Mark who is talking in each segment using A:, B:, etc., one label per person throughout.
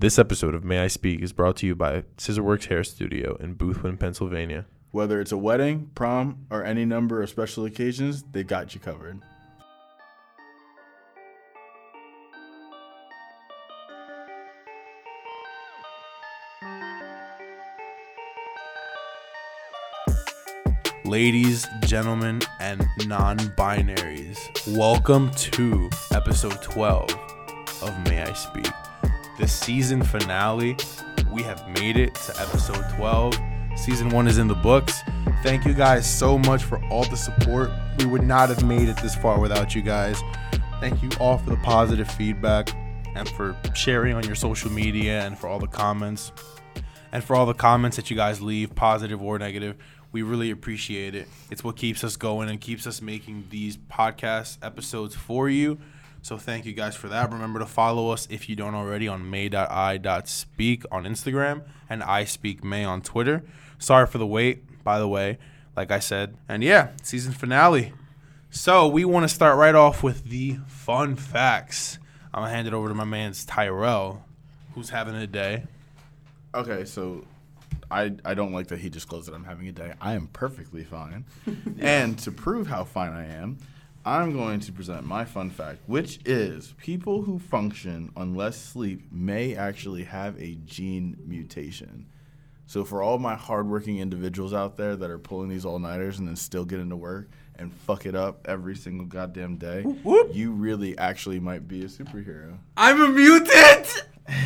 A: This episode of May I Speak is brought to you by Scissorworks Hair Studio in Boothwyn, Pennsylvania.
B: Whether it's a wedding, prom, or any number of special occasions, they got you covered.
A: Ladies, gentlemen, and non binaries, welcome to episode 12 of May I Speak. The season finale. We have made it to episode 12. Season 1 is in the books. Thank you guys so much for all the support. We would not have made it this far without you guys. Thank you all for the positive feedback and for sharing on your social media and for all the comments and for all the comments that you guys leave, positive or negative. We really appreciate it. It's what keeps us going and keeps us making these podcast episodes for you. So thank you guys for that. Remember to follow us if you don't already on may.i.speak on Instagram and I speak May on Twitter. Sorry for the wait, by the way, like I said. And yeah, season finale. So we want to start right off with the fun facts. I'm gonna hand it over to my man's Tyrell, who's having a day.
B: Okay, so I I don't like that he disclosed that I'm having a day. I am perfectly fine. and to prove how fine I am, I'm going to present my fun fact, which is people who function on less sleep may actually have a gene mutation. So for all my hardworking individuals out there that are pulling these all-nighters and then still get into work and fuck it up every single goddamn day, you really actually might be a superhero.
C: I'm a mutant.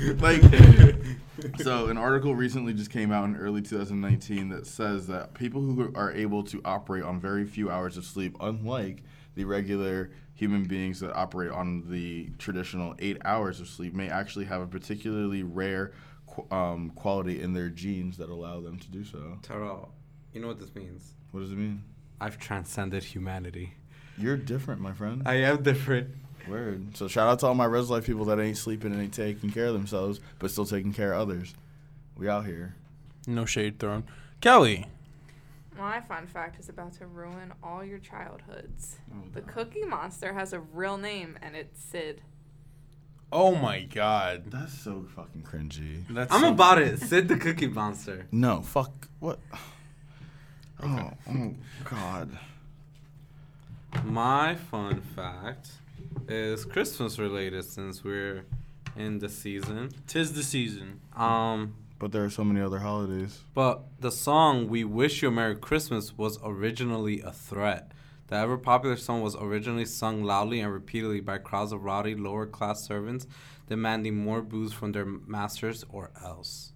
B: like so an article recently just came out in early 2019 that says that people who are able to operate on very few hours of sleep unlike the regular human beings that operate on the traditional eight hours of sleep may actually have a particularly rare qu- um, quality in their genes that allow them to do so
C: Taro, you know what this means?
B: what does it mean
C: I've transcended humanity.
B: you're different my friend
C: I am different.
B: Word so shout out to all my res life people that ain't sleeping and ain't taking care of themselves but still taking care of others we out here
A: No shade thrown. Kelly,
D: My fun fact is about to ruin all your childhoods. Oh, the Cookie Monster has a real name, and it's Sid.
A: oh my god.
B: That's so fucking cringy.
A: That's
C: I'm
A: so-
C: about it. Sid the Cookie Monster.
B: No, fuck. What? Oh, oh, God.
C: My fun fact is Christmas related since we're in the season.
A: Tis the season.
C: Um,
B: But there are so many other holidays.
C: but the song "We Wish You a Merry Christmas" was originally a threat. The ever popular song was originally sung loudly and repeatedly by crowds of rowdy lower class servants demanding more booze from their masters or else.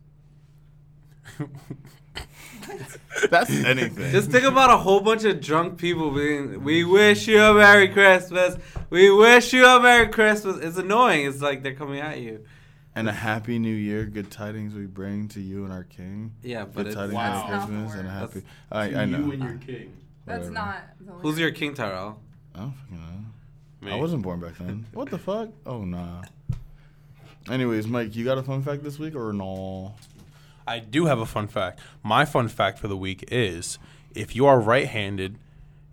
B: That's anything.
C: Just think about a whole bunch of drunk people being, "We wish you a Merry Christmas. We wish you a Merry Christmas." It's annoying. It's like they're coming at you.
B: and a happy new year. Good tidings we bring to you and our king.
C: Yeah, but
B: Good
C: it's,
B: tidings,
A: Wow.
B: Merry
D: That's not the
B: Christmas, and a happy.
C: That's-
B: I, I know.
A: king.
D: That's
B: Whatever.
D: not.
C: Who's your king, Tyrell?
B: I don't fucking know.
A: Me.
B: I wasn't born back then. what the fuck? Oh, nah. Anyways, Mike, you got a fun fact this week or no?
A: I do have a fun fact. My fun fact for the week is if you are right handed,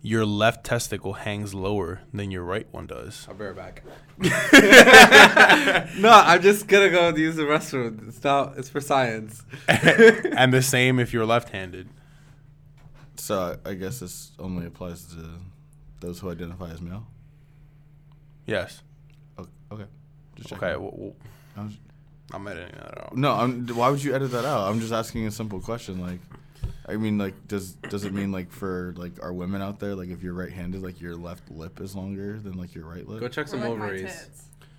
A: your left testicle hangs lower than your right one does.
C: I'll be right back. no, I'm just gonna go use the restroom. It's not. It's for science.
A: and the same if you're left handed.
B: So I guess this only applies to those who identify as male.
A: Yes.
B: O- Okay. Just
A: Okay. Well, well,
B: I was-
A: I'm editing that out.
B: No, I'm, why would you edit that out? I'm just asking a simple question. Like, I mean, like, does does it mean like for like our women out there, like if you're right-handed, like your left lip is longer than like your right lip?
C: Go check some
D: like
C: ovaries.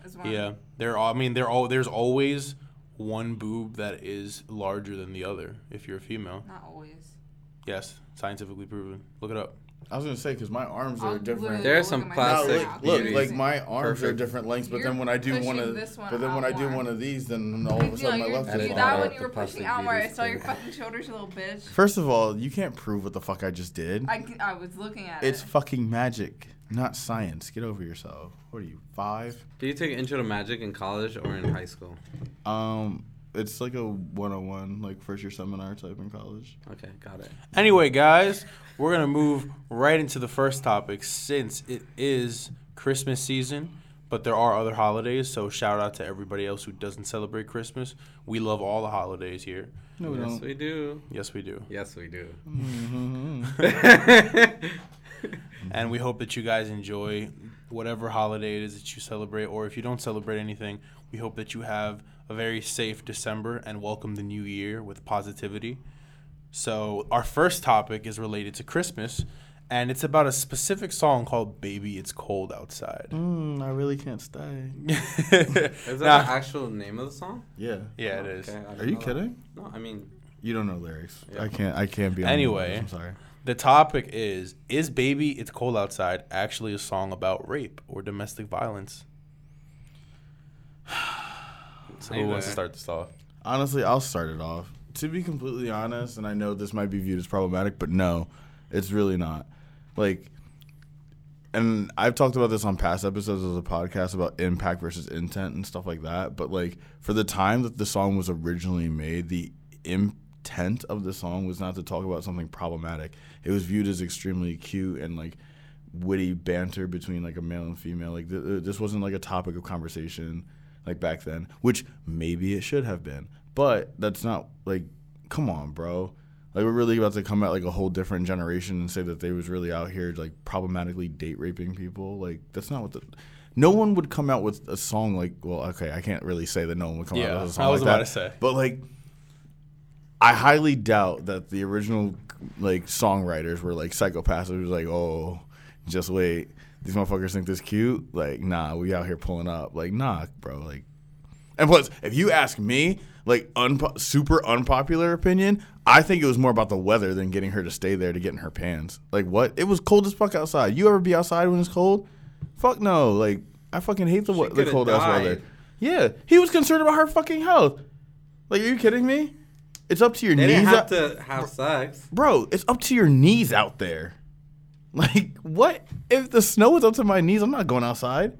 D: as well.
A: Yeah. There are, I mean, there all there's always one boob that is larger than the other if you're a female.
D: Not always.
A: Yes, scientifically proven. Look it up.
B: I was gonna say because my arms
D: I'll
B: are different.
D: literally
C: There's
D: look
C: some
D: at
B: No,
C: plastic
B: look, look, like my arms are different lengths, but
D: You're
B: then when I do one of,
D: this one
B: but then when I do
D: more.
B: one of these, then all of a sudden my left is
D: see that
C: out
D: when you were pushing out more. I saw your fucking shoulders, you little bitch.
B: First of all, you can't prove what the fuck I just did.
D: I, I was looking at
B: It's
D: it.
B: fucking magic, not science. Get over yourself. What are you five?
C: Did you take Intro to Magic in college or in high school?
B: Um, it's like a 101, like first year seminar type in college.
C: Okay, got it.
A: Anyway, guys, we're gonna move right into the first topic since it is Christmas season. but there are other holidays. So shout out to everybody else who doesn't celebrate Christmas. We love all the holidays here.
B: No, we
C: yes,
B: don't.
C: we do.
A: Yes, we do.
C: Yes, we do. Mm-hmm.
A: And we hope that you guys enjoy whatever holiday it is that you celebrate, or if you don't celebrate anything, we hope that you have a very safe December and welcome the new year with positivity. So, our first topic is related to Christmas, and it's about a specific song called Baby It's Cold Outside.
B: Mm, I really can't stay.
C: Is that
A: Nah.
C: the actual name of the song?
B: Yeah.
A: yeah, it is.
C: Okay,
B: Are you
C: know that.
B: kidding?
C: No, I mean,
B: You don't know lyrics.
C: Yeah.
B: I can't. I can't be. On the
A: Anyway.
B: I'm sorry.
A: The topic is Is Baby It's Cold Outside actually a song about rape or domestic violence? So, who wants to start this off?
B: Honestly, I'll start it off. To be completely honest, and I know this might be viewed as problematic, but no, it's really not. Like, and I've talked about this on past episodes of the podcast about impact versus intent and stuff like that. But like, for the time that the song was originally made, the intent of the song was not to talk about something problematic. It was viewed as extremely cute and like witty banter between like a male and female. Like, th- th- this wasn't like a topic of conversation like back then, which maybe it should have been. But that's not like, come on, bro. Like we're really about to come at like a whole different generation and say that they was really out here like problematically date raping people. Like that's not what the. No one would come out with a song like. Well, okay, I can't really say that no one would come
A: Yeah,
B: out with a song
A: I was
B: like
A: about
B: that.
A: to say.
B: But like, I highly doubt that the original like songwriters were like psychopaths. It was like, oh, just wait, these motherfuckers think this cute. Like, nah, we out here pulling up. Like, nah, bro. Like, and plus, if you ask me, like, unpo- super unpopular opinion, I think it was more about the weather than getting her to stay there to get in her pants. Like, what? It was cold as fuck outside. You ever be outside when it's cold? Fuck no. Like, I fucking hate the, the cold ass weather. Yeah, he was concerned about her fucking health. Like, are you kidding me? It's up to your
C: they
B: knees,
C: didn't have
B: out-
C: to have sex.
B: bro. It's up to your knees out there. Like, what? If the snow is up to my knees, I'm not going outside.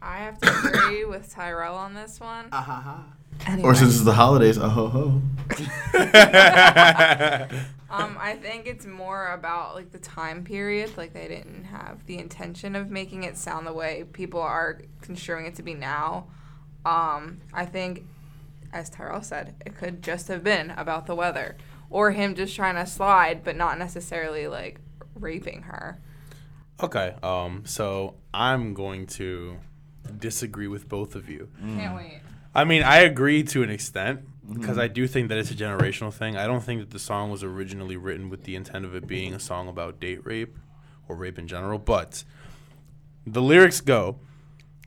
D: I have to agree with Tyrell on this one. Uh huh. Anyway.
B: Or since it's the holidays, oh ho ho.
D: Um, I think it's more about like the time period. Like they didn't have the intention of making it sound the way people are construing it to be now. Um, I think, as Tyrell said, it could just have been about the weather or him just trying to slide, but not necessarily like raping her.
A: Okay, um, so I'm going to disagree with both of you.
D: Can't wait.
A: I mean, I agree to an extent because I do think that it's a generational thing. I don't think that the song was originally written with the intent of it being a song about date rape or rape in general, but the lyrics go,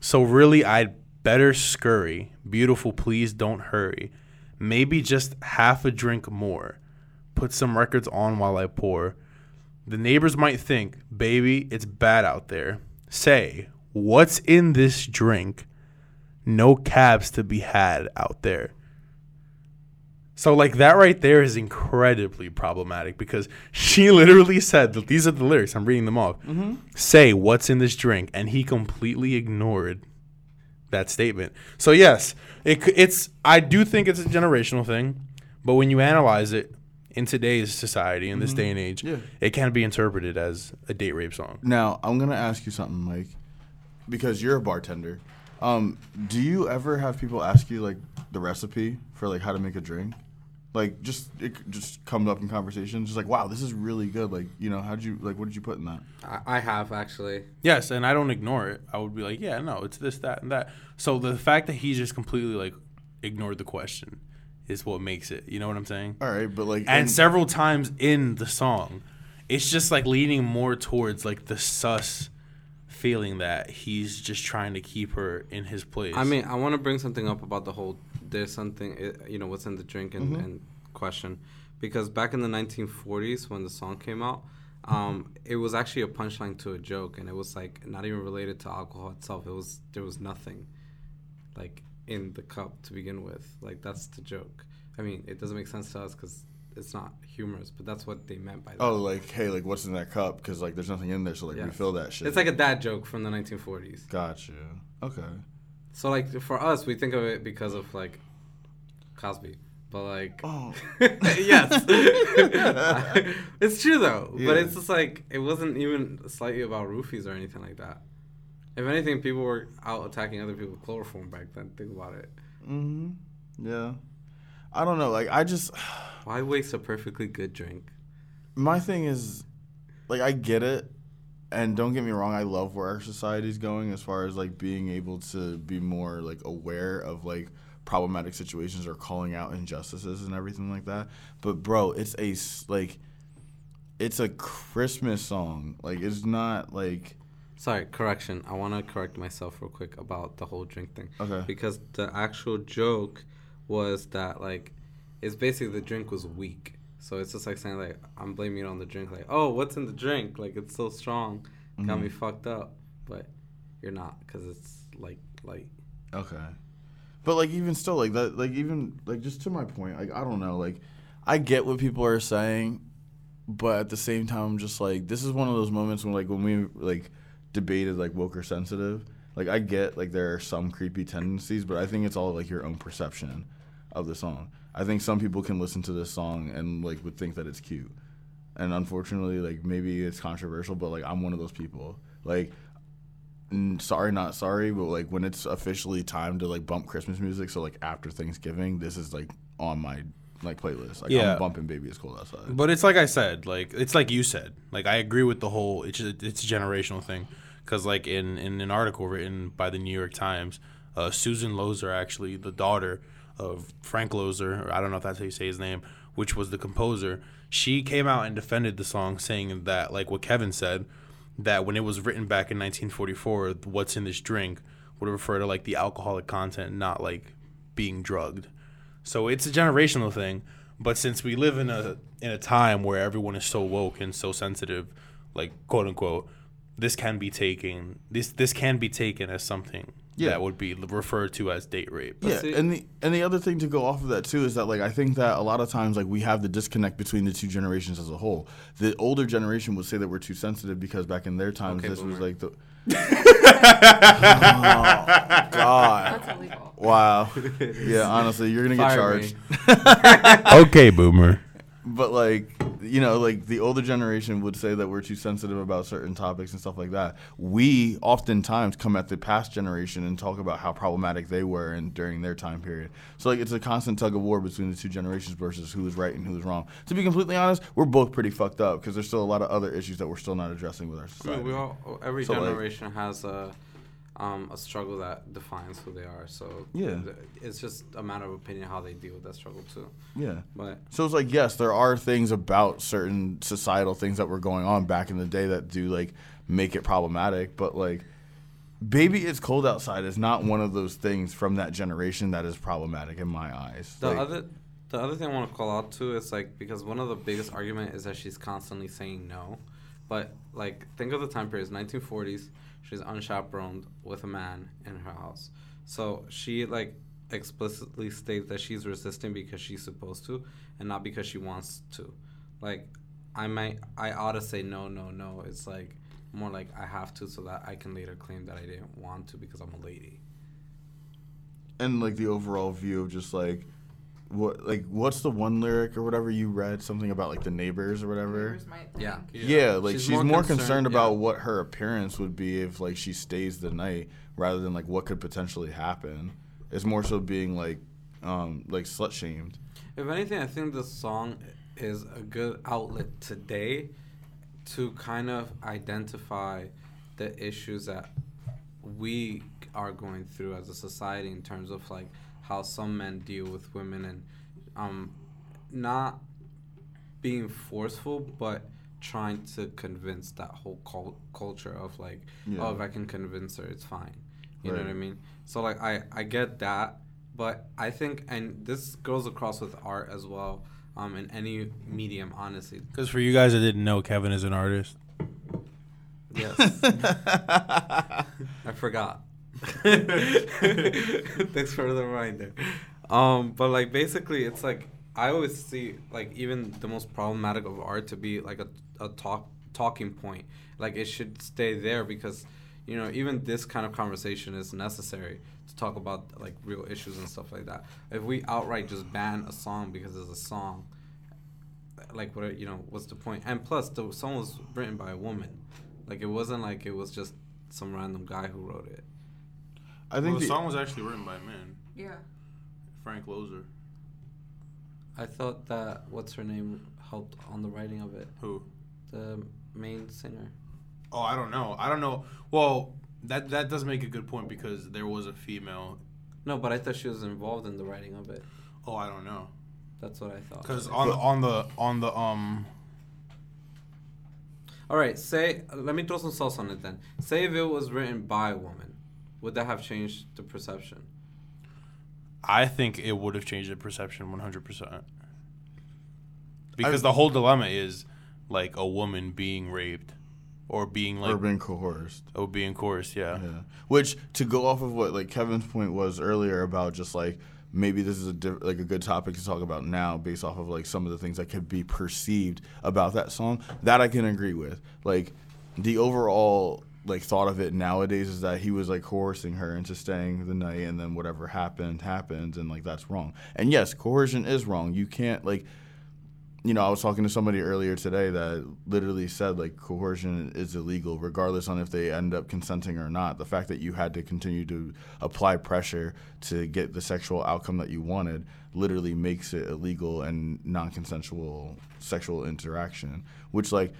A: "So really I'd better scurry, beautiful please don't hurry. Maybe just half a drink more. Put some records on while I pour. The neighbors might think, baby, it's bad out there. Say, what's in this drink? No cabs to be had out there. So, like, that right there is incredibly problematic because she literally said that these are the lyrics. I'm reading them off. Mm-hmm. Say, what's in this drink? And he completely ignored that statement. So, yes, it, it's, I do think it's a generational thing, but when you analyze it in today's society, in this day and age,
B: Yeah.
A: it can be interpreted as a date rape song.
B: Now I'm gonna ask you something, Mike, because you're a bartender. Um, do you ever have people ask you like the recipe for like how to make a drink? Like just it just comes up in conversation, just like wow, this is really good. Like you know, how did you like what did you put in that?
C: I, I have actually.
A: Yes, and I don't ignore it. I would be like, yeah, no, it's this, that, and that. So the fact that he just completely like ignored the question is what makes it. You know what I'm saying?
B: All right, but like
A: And
B: in-
A: several times in the song, it's just like leaning more towards like the sus feeling that he's just trying to keep her in his place.
C: I mean, I want to bring something up about the whole there's something uh, you know what's in the drink and, and question because back in the 1940s when the song came out, um, it was actually a punchline to a joke and it was like not even related to alcohol itself. It was there was nothing like in the cup to begin with. Like that's the joke. I mean, it doesn't make sense to us because it's not humorous, but that's what they meant by that.
B: oh like hey like what's in that cup? Because like there's nothing in there, so like
C: Yeah.
B: refill that shit.
C: It's like a dad joke from the 1940s.
B: gotcha. Okay.
C: So like for us, we think of it because of like Cosby, but like
B: Oh.
C: yes, it's true though. But it's just like it wasn't even slightly about roofies or anything like that. If anything, people were out attacking other people with chloroform back then. Think about it.
B: hmm Yeah. I don't know. Like I just
C: Why waste a perfectly good drink?
B: my thing is like I get it and don't get me wrong, I love where our society's going as far as like being able to be more like aware of like problematic situations or calling out injustices and everything like that. But bro, it's a, like it's a Christmas song. Like it's not like
C: Sorry, correction. I want to correct myself real quick about the whole drink thing.
B: Okay.
C: Because the actual joke was that like, it's basically the drink was weak. So it's just like saying like I'm blaming it on the drink. Like, oh, what's in the drink? Like it's so strong, got me mm-hmm. fucked up. But you're not because it's like light.
B: Okay. But like even still like that like even like just to my point, like I don't know, like I get what people are saying, but at the same time I'm just like this is one of those moments when like when we like debated like woke or sensitive, like I get like there are some creepy tendencies, but I think it's all like your own perception of the song. I think some people can listen to this song and like would think that it's cute. And unfortunately, like maybe it's controversial, but like I'm one of those people. Like sorry not sorry but like when it's officially time to like bump christmas music so like after thanksgiving this is like on my like playlist like
A: Yeah.
B: i'm bumping baby it's cold outside
A: But it's like I said, like it's like you said. Like I agree with the whole. It's it's a generational thing, because like in in an article written by the New York Times, uh, Susan Loesser, actually the daughter of Frank Loesser, or I don't know if that's how you say his name, which was the composer. She came out and defended the song, saying that like what Kevin said, that when it was written back in 1944, what's in this drink would refer to like the alcoholic content, not like being drugged. So it's a generational thing. But since we live in a in a time where everyone is so woke and so sensitive, like quote unquote, this can be taken this this can be taken as something
B: Yeah.
A: that would be referred to as date rape.
B: yeah
C: see-
B: and the and the other thing to go off of that too is that like i think that a lot of times like we have the disconnect between the two generations as a whole the older generation would say that we're too sensitive because back in their times
C: Okay,
B: this was like the oh, god
D: That's illegal.
B: wow yeah honestly you're gonna get
C: Fire me.
B: charged
A: okay, boomer.
B: but like you know like the older generation would say that we're too sensitive about certain topics and stuff like that. We oftentimes come at the past generation and talk about how problematic they were and during their time period. So like it's a constant tug of war between the two generations versus who is right and who is wrong. To be completely honest we're both pretty fucked up because there's still a lot of other issues that we're still not addressing with our society
C: mean, we all every
B: So, like-
C: generation has a um, a struggle that defines who they are. So
B: Yeah.
C: it's just a matter of opinion how they deal with that struggle too.
B: yeah
C: But
B: So it's like, yes, there are things about certain societal things that were going on back in the day that do like make it problematic, but like baby it's cold outside is not one of those things from that generation that is problematic in my eyes.
C: the
B: Like,
C: other the other thing I want to call out too is like because one of the biggest argument is that she's constantly saying no, but like think of the time periods 1940s. She's unchaperoned with a man in her house, so she like explicitly states that she's resisting because she's supposed to and not because she wants to. Like I might I ought to say no no no. It's like more like I have to so that I can later claim that I didn't want to because I'm a lady.
B: and like the overall view of just like what like what's the one lyric or whatever you read something about like the neighbors or whatever.
D: Neighbors might.
C: Yeah.
B: Yeah, like she's, more, concerned, about
C: yeah.
B: what her appearance would be if like she stays the night rather than like what could potentially happen. It's more so being like um like slut shamed.
C: If anything, I think this song is a good outlet today to kind of identify the issues that we are going through as a society in terms of like how some men deal with women and um not being forceful but trying to convince that whole cul- culture of like
B: Yeah.
C: oh if I can convince her it's fine you know what I mean so like I I get that but I think and this goes across with art as well um in any medium honestly
A: Because for you guys that didn't know, Kevin is an artist.
C: yes I forgot. Thanks for the reminder. Um, but like basically, it's like I always see like even the most problematic of art to be like a, a talk talking point. Like it should stay there because you know even this kind of conversation is necessary to talk about like real issues and stuff like that. If we outright just ban a song because it's a song, like what you know what's the point? And plus, the song was written by a woman. Like it wasn't like it was just some random guy who wrote it.
B: I
A: Well,
B: think
A: the
B: the,
A: song was actually written by a man,
D: Yeah.
A: Frank Loesser.
C: I thought that what's her name helped on the writing of it.
A: Who?
C: The main singer.
A: Oh, I don't know. I don't know. Well, that that does make a good point because there was a female.
C: No, but I thought she was involved in the writing of it.
A: Oh, I don't know.
C: That's what I thought.
A: Because on the on the on the um.
C: All right, say let me throw some sauce on it then. Say if it was written by a woman, would that have changed the perception?
A: I think it would have changed the perception 100%. Because the whole dilemma is like a woman being raped or being like
B: or being coerced.
A: or being coerced, yeah.
B: Yeah. Which to go off of what like Kevin's point was earlier about just like maybe this is a diff- like a good topic to talk about now based off of like some of the things that could be perceived about that song. That I can agree with. Like the overall like thought of it nowadays is that he was like coercing her into staying the night and then whatever happened happened and like that's wrong. And yes, coercion is wrong. You can't like you know, I was talking to somebody earlier today that literally said like coercion is illegal, regardless on if they end up consenting or not. The fact that you had to continue to apply pressure to get the sexual outcome that you wanted literally makes it illegal and non-consensual sexual interaction, which like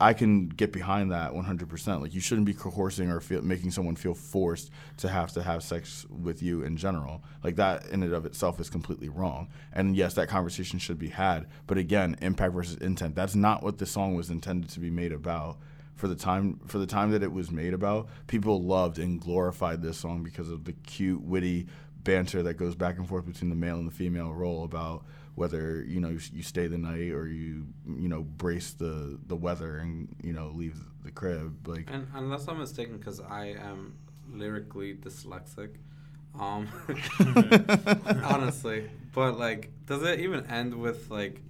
B: I can get behind that 100%. Like you shouldn't be coercing or feel, making someone feel forced to have to have sex with you in general. Like that in and of itself is completely wrong. And yes, that conversation should be had. But again, impact versus intent. That's not what the song was intended to be made about. For the time for the time that it was made about, people loved and glorified this song because of the cute, witty banter that goes back and forth between the male and the female role about whether you know you stay the night or you you know brace the the weather and you know leave the crib like
C: And unless I'm mistaken, because I am lyrically dyslexic, um, honestly. But like, does it even end with like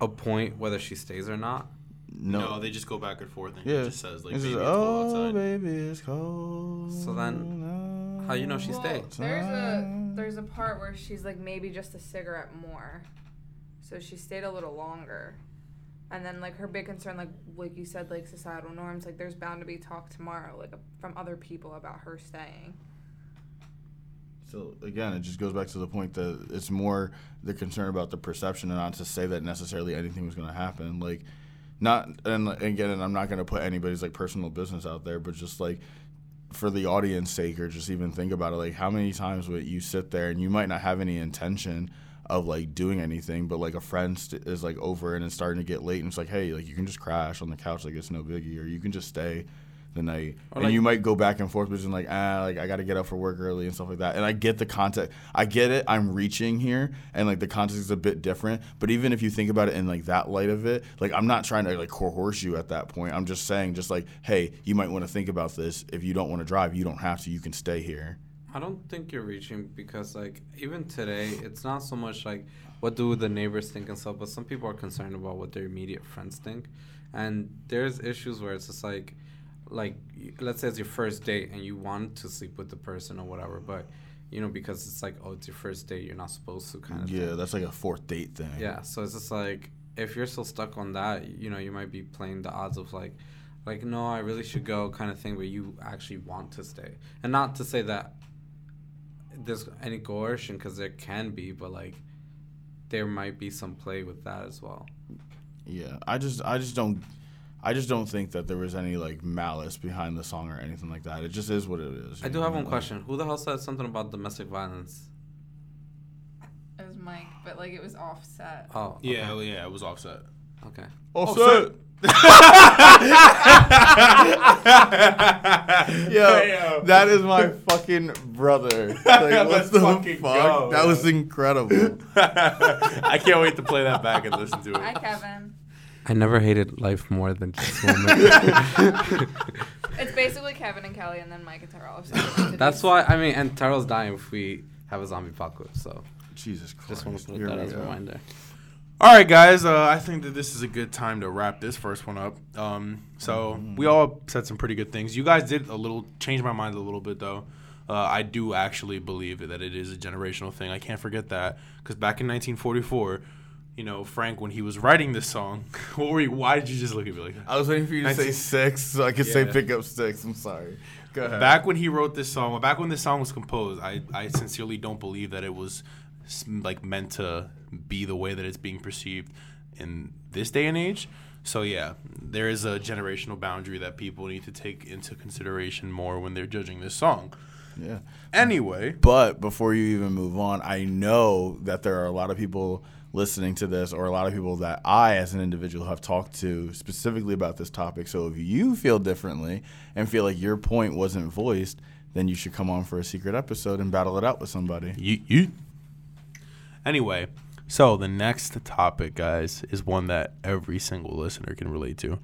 C: a point whether she stays or not?
A: No,
B: no,
A: they just go back and forth and
B: yeah
A: it just says like
B: It's
A: baby
B: just,
A: it's cold
B: oh
A: outside.
B: baby it's cold
C: So then, how you know she
D: Well,
C: stayed?
D: there's a mm. there's a part where she's like maybe just a cigarette more, so she stayed a little longer, and then like her big concern like like you said like societal norms like there's bound to be talk tomorrow like from other people about her staying.
B: So again, it just goes back to the point that it's more the concern about the perception and not to say that necessarily anything was going to happen. Like, not and again, and I'm not going to put anybody's like personal business out there, but just like for the audience sake, or just even think about it. Like, how many times would you sit there and you might not have any intention of like doing anything, but like a friend st- is like over and it's starting to get late, and it's like, hey, like you can just crash on the couch, like it's no biggie, or you can just stay the night,
C: Or,
B: and
C: like-
B: you might go back and forth between like ah like I got to get up for work early and stuff like that. And I get the context, I get it. I'm reaching here, and like the context is a bit different. But even if you think about it in like that light of it, like I'm not trying to like coerce you at that point. I'm just saying, just like hey, you might want to think about this. If you don't want to drive, you don't have to. You can stay here.
C: I don't think you're reaching because like even today, it's not so much like what do the neighbors think and stuff, but some people are concerned about what their immediate friends think, and there's issues where it's just like, like let's say it's your first date and you want to sleep with the person or whatever, but you know because it's like oh it's your first date, you're not supposed to kind of
B: Yeah,
C: thing.
B: that's like a fourth date thing.
C: Yeah, so it's just like if you're still stuck on that, you know, you might be playing the odds of like, like no, I really should go kind of thing, where you actually want to stay, and not to say that there's any coercion because there can be, but like there might be some play with that as well.
B: Yeah, I just I just don't I just don't think that there was any like malice behind the song or anything like that. It just is what it is.
C: I do
B: know?
C: have one
B: Like,
C: question: Who the hell said something about domestic violence?
D: It was Mike, but like it was offset.
C: Oh,
A: Yeah, yeah, it was offset.
C: Okay.
B: Offset. Yo, that is my fucking brother. Like, what the
A: fucking
B: fuck?
A: go,
B: that
A: yo.
B: was incredible.
A: I can't wait to play that back and listen to it. Hi.
D: Kevin.
C: I never hated life more than this moment.
D: It's basically Kevin and Kelly, and then Mike and Terrell. So
C: That's why I mean, and Terrell's dying if we have a zombie apocalypse. So
B: Jesus Christ.
C: just want to put
B: Here
C: that as a reminder.
A: All right, guys. Uh, I think that this is a good time to wrap this first one up. Um, so we all said some pretty good things. You guys did a little change my mind a little bit though. Uh, I do actually believe that it is a generational thing. I can't forget that because back in 1944, you know, Frank when he was writing this song. what were you? Why did you just look at me like that?
B: I was waiting for you to say
A: Nineteen-
B: six so I could say
A: Yeah.
B: pick up six. I'm sorry. Go ahead.
A: Back when he wrote this song, back when this song was composed, I, I sincerely don't believe that it was like meant to be the way that it's being perceived in this day and age. So yeah, there is a generational boundary that people need to take into consideration more when they're judging this song.
B: Yeah.
A: Anyway,
B: But before you even move on, I know that there are a lot of people listening to this, or a lot of people that I, as an individual, have talked to specifically about this topic. So if you feel differently and feel like your point wasn't voiced, then you should come on for a secret episode and battle it out with somebody.
A: you you. Anyway, so the next topic, guys, is one that every single listener can relate to.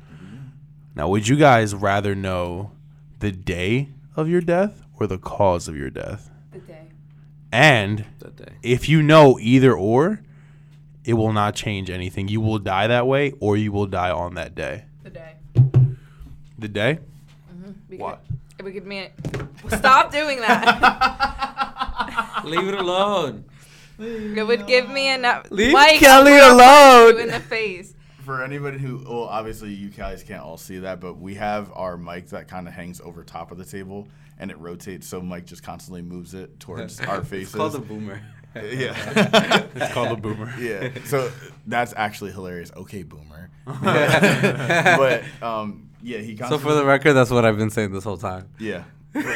A: Now, would you guys rather know the day of your death or the cause of your death?
D: The day.
A: And
C: That day.
A: if you know either or, it will not change anything. You will die that way or you will die on that day.
D: The day.
A: The day? Mm-hmm.
D: We
A: What?
D: Could, it would give me. Stop doing that.
C: Leave it alone.
D: it would give me enough.
C: Leave
D: Mike,
C: Kelly
D: I'm gonna punch
C: alone.
D: you in the face.
B: For anybody who, well, obviously you guys can't all see that, but we have our mic that kind of hangs over top of the table and it rotates, so Mike just constantly moves it towards our faces.
C: It's called a boomer.
B: Yeah.
A: It's called a boomer.
B: Yeah, so that's actually hilarious. Okay, boomer. but um, yeah, he. Got.
C: So for the record, that's what I've been saying this whole time.
B: yeah,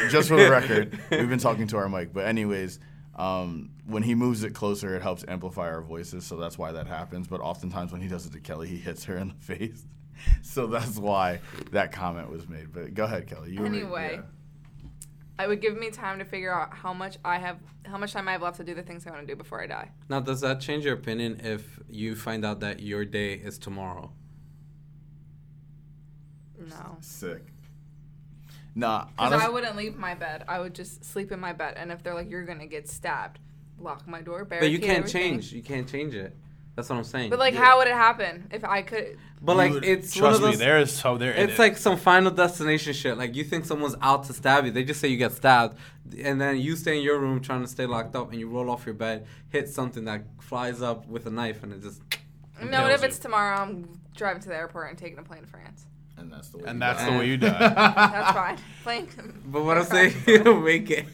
B: just for the record, we've been talking to our mic. But anyways, um, when he moves it closer, it helps amplify our voices. So that's why that happens. But oftentimes when he does it to Kelly, he hits her in the face. So that's why that comment was made. But go ahead, Kelly. You were-
D: Anyway.
B: yeah.
D: It would give me time to figure out how much I have, how much time I have left to do the things I want to do before I die.
C: Now, does that change your opinion if you find out that your day is tomorrow?
D: No.
B: sick. Nah,
D: Because
B: honestly,
D: I wouldn't leave my bed. I would just sleep in my bed. And if they're like, you're gonna get stabbed, lock my door, barricade
C: But you can't
D: everything.
C: change. You can't change it. That's what I'm saying.
D: But like,
B: Yeah.
D: how would it happen if I could?
C: but like,
B: would-
C: it's one of
A: Trust me, there is so there.
C: It's like some final destination shit. Like you think someone's out to stab you, they just say you get stabbed, and then you stay in your room trying to stay locked up, and you roll off your bed, hit something that flies up with a knife, and it just.
D: No,
A: kills
D: what if
A: you.
D: it's tomorrow? I'm driving to the airport and taking a plane to France.
B: and that's the way.
A: and
B: you
A: that's
B: die.
A: the way you die.
D: That's fine. Plane.
C: But what I'm saying,
D: aircraft.
C: make it.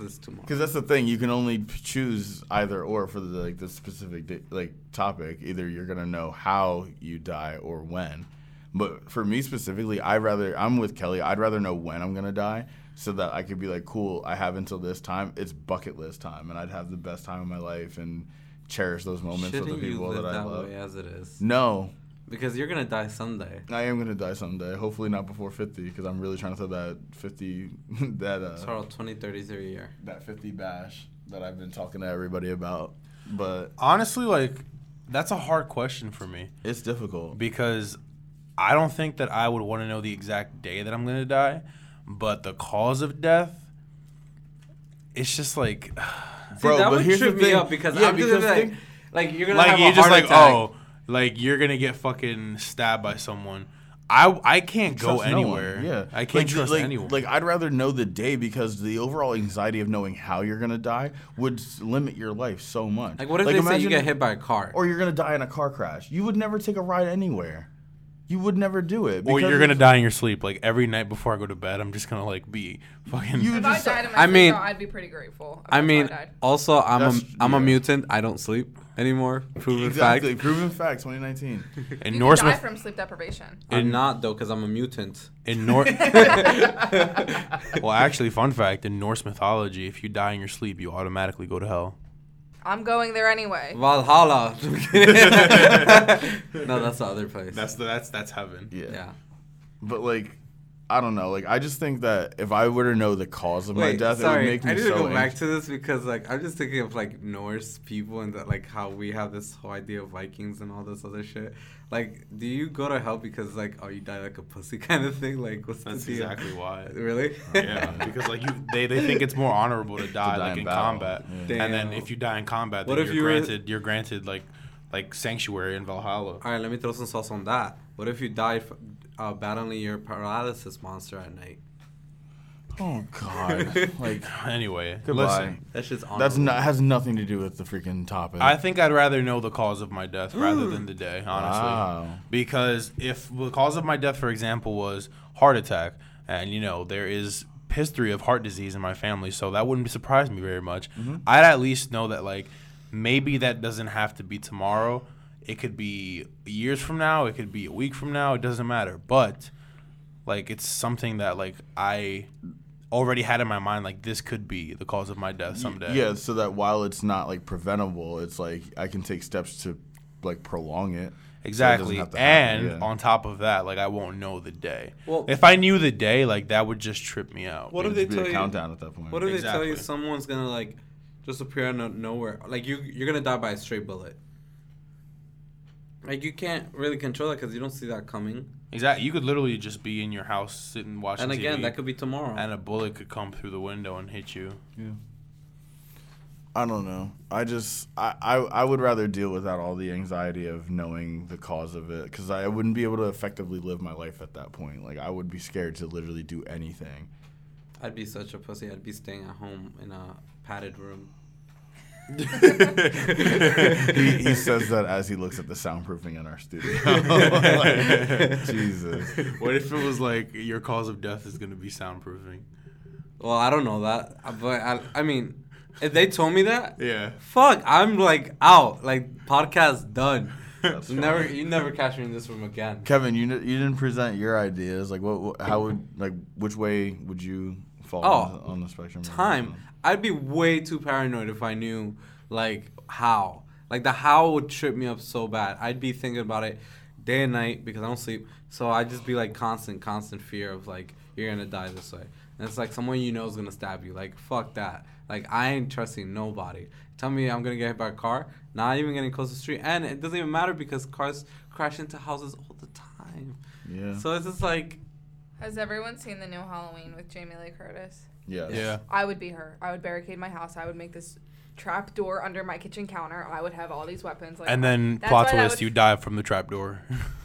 C: 'Cause tomorrow.
B: Because that's the thing, you can only choose either or for the like the specific di- like topic. Either you're gonna know how you die or when. But for me specifically, I rather I'm with Kelly. I'd rather know when I'm gonna die, so that I could be like, cool. I have until this time. It's bucket list time, and I'd have the best time of my life and cherish those moments
C: Shouldn't
B: with the
C: you
B: people
C: live
B: that I love.
C: way as it is?
B: No,
C: Because you're gonna die someday.
B: I am gonna die someday. Hopefully not before 50, because I'm really trying to throw that 50 that uh,
C: Sorrow 20, 30, 30 year.
B: that 50 bash that I've been talking to everybody about. But
A: Honestly, like that's a hard question for me
B: it's difficult.
A: because I don't think that I would want to know the exact day that I'm gonna die, but the cause of death. It's just like,
B: Bro,
C: See, that
B: but
C: would
B: here's
C: trip
B: the
C: me
B: thing.
C: up because
B: Yeah,
C: I'm just
B: because
C: like,
B: think-
C: like you're gonna
A: like
C: have
A: you're
C: a
A: just
C: heart
A: like,
C: attack.
A: oh, like you're gonna get fucking stabbed by someone. I I can't go
B: Trust no
A: anywhere.
B: Yeah,
A: I can't
B: like,
A: trust
B: like,
A: anyone.
B: Like I'd rather know the day because the overall anxiety of knowing how you're gonna die would limit your life so much.
C: Like what if they say you get hit by a car?
B: or you're gonna die in a car crash? You would never take a ride anywhere. You would never do it.
A: or you're gonna die in your sleep. Like every night before I go to bed, I'm just gonna like be fucking.
B: You
D: If
B: just-
D: I died in my
C: I
D: sleep,
C: mean-
D: though, I'd be pretty grateful.
C: I mean,
D: I
C: also I'm a
B: That's-
C: I'm a mutant. I don't sleep anymore. Proven
B: Exactly.
C: fact.
B: Proven fact. 2019.
A: in
D: you
A: Norse
D: could die
A: myth-
D: from sleep deprivation.
C: I'm not though, because I'm a mutant.
A: in Norse. well, actually, fun fact: in Norse mythology, if you die in your sleep, you automatically go to hell.
D: I'm going there anyway.
C: Valhalla. no, that's the other place.
A: That's the, that's that's heaven.
B: Yeah.
C: yeah.
B: But like, I don't know. Like, I just think that if I were to know the cause of my death,
C: sorry.
B: it would make me
C: I need to
B: so
C: go back to this because like I'm just thinking of like Norse people and that like how we have this whole idea of Vikings and all this other shit. Like, do you go to hell because like oh you die like a pussy kind of thing? Like what's
A: That's
C: the deal?
A: exactly why.
C: Really?
A: Oh, yeah, because like you, they, they think it's more honorable to die,
B: die
A: like
B: in
A: in combat,
B: Yeah.
A: and then if you die in combat,
C: What
A: then
C: if
A: you're
C: you were-
A: granted you're granted like like sanctuary in Valhalla.
C: All right, let me throw some sauce on that. What if you die f- uh, battling your paralysis monster at night?
B: Oh God. like
A: Anyway,
B: goodbye.
A: listen.
C: That shit's on.
B: That's not has nothing to do with the freaking topic.
A: I think I'd rather know the cause of my death rather than the day, honestly.
B: Wow.
A: Because if the cause of my death, for example, was heart attack, and you know there is history of heart disease in my family, so that wouldn't surprise me very much. I'd at least know that like maybe that doesn't have to be tomorrow. It could be years from now. It could be a week from now. It doesn't matter. But like it's something that like I already had in my mind. Like this could be the cause of my death someday.
B: Yeah, so that while it's not like preventable, it's like I can take steps to like prolong it.
A: Exactly.
B: have to happen,
A: and
B: yeah.
A: on top of that, like I won't know the day.
C: Well-
A: if I knew the day, like that would just trip me out.
C: What if they
B: be a
C: tell you?
B: countdown at that point.
C: What if they tell you someone's gonna like just appear out of nowhere? Like you, you're gonna die by a straight bullet. Like you can't really control that because you don't see that coming.
A: Exactly. You could literally just be in your house sitting watching
C: And again,
A: TV,
C: that could be tomorrow.
A: and a bullet could come through the window and hit you. Yeah.
B: I don't know. I just I, I I would rather deal without all the anxiety of knowing the cause of it because I wouldn't be able to effectively live my life at that point. Like I would be scared to literally do anything.
C: I'd be such a pussy. I'd be staying at home in a padded room.
B: He, he says that as he looks at the soundproofing in our studio. Like, Jesus.
A: What if it was like your cause of death is gonna be soundproofing?
C: Well, I don't know that, but I, I mean, if they told me that,
A: Yeah.
C: fuck, I'm like out. Like podcast done.
B: That's
C: You never, you never catch me in this room again.
B: Kevin, you n- you didn't present your ideas. Like what, what? How would like which way would you fall
C: Oh,
B: on, the, on the spectrum?
C: Time. I'd be way too paranoid if I knew like how. Like the how would trip me up so bad. I'd be thinking about it day and night because I don't sleep. So I'd just be like constant, constant fear of like you're gonna die this way. And it's like someone you know is gonna stab you. Like fuck that. Like I ain't trusting nobody. Tell me I'm gonna get hit by a car, not even getting close to the street, and it doesn't even matter because cars crash into houses all the time.
B: Yeah.
C: So it's just like
D: Has everyone seen the new Halloween with Jamie Lee Curtis?
B: Yes.
A: Yeah.
D: I would be her. I would barricade my house. I would make this trap door under my kitchen counter. I would have all these weapons. Like,
A: And then
D: that's
A: plot
D: why that
A: twist,
D: would-
A: you die from the trapdoor.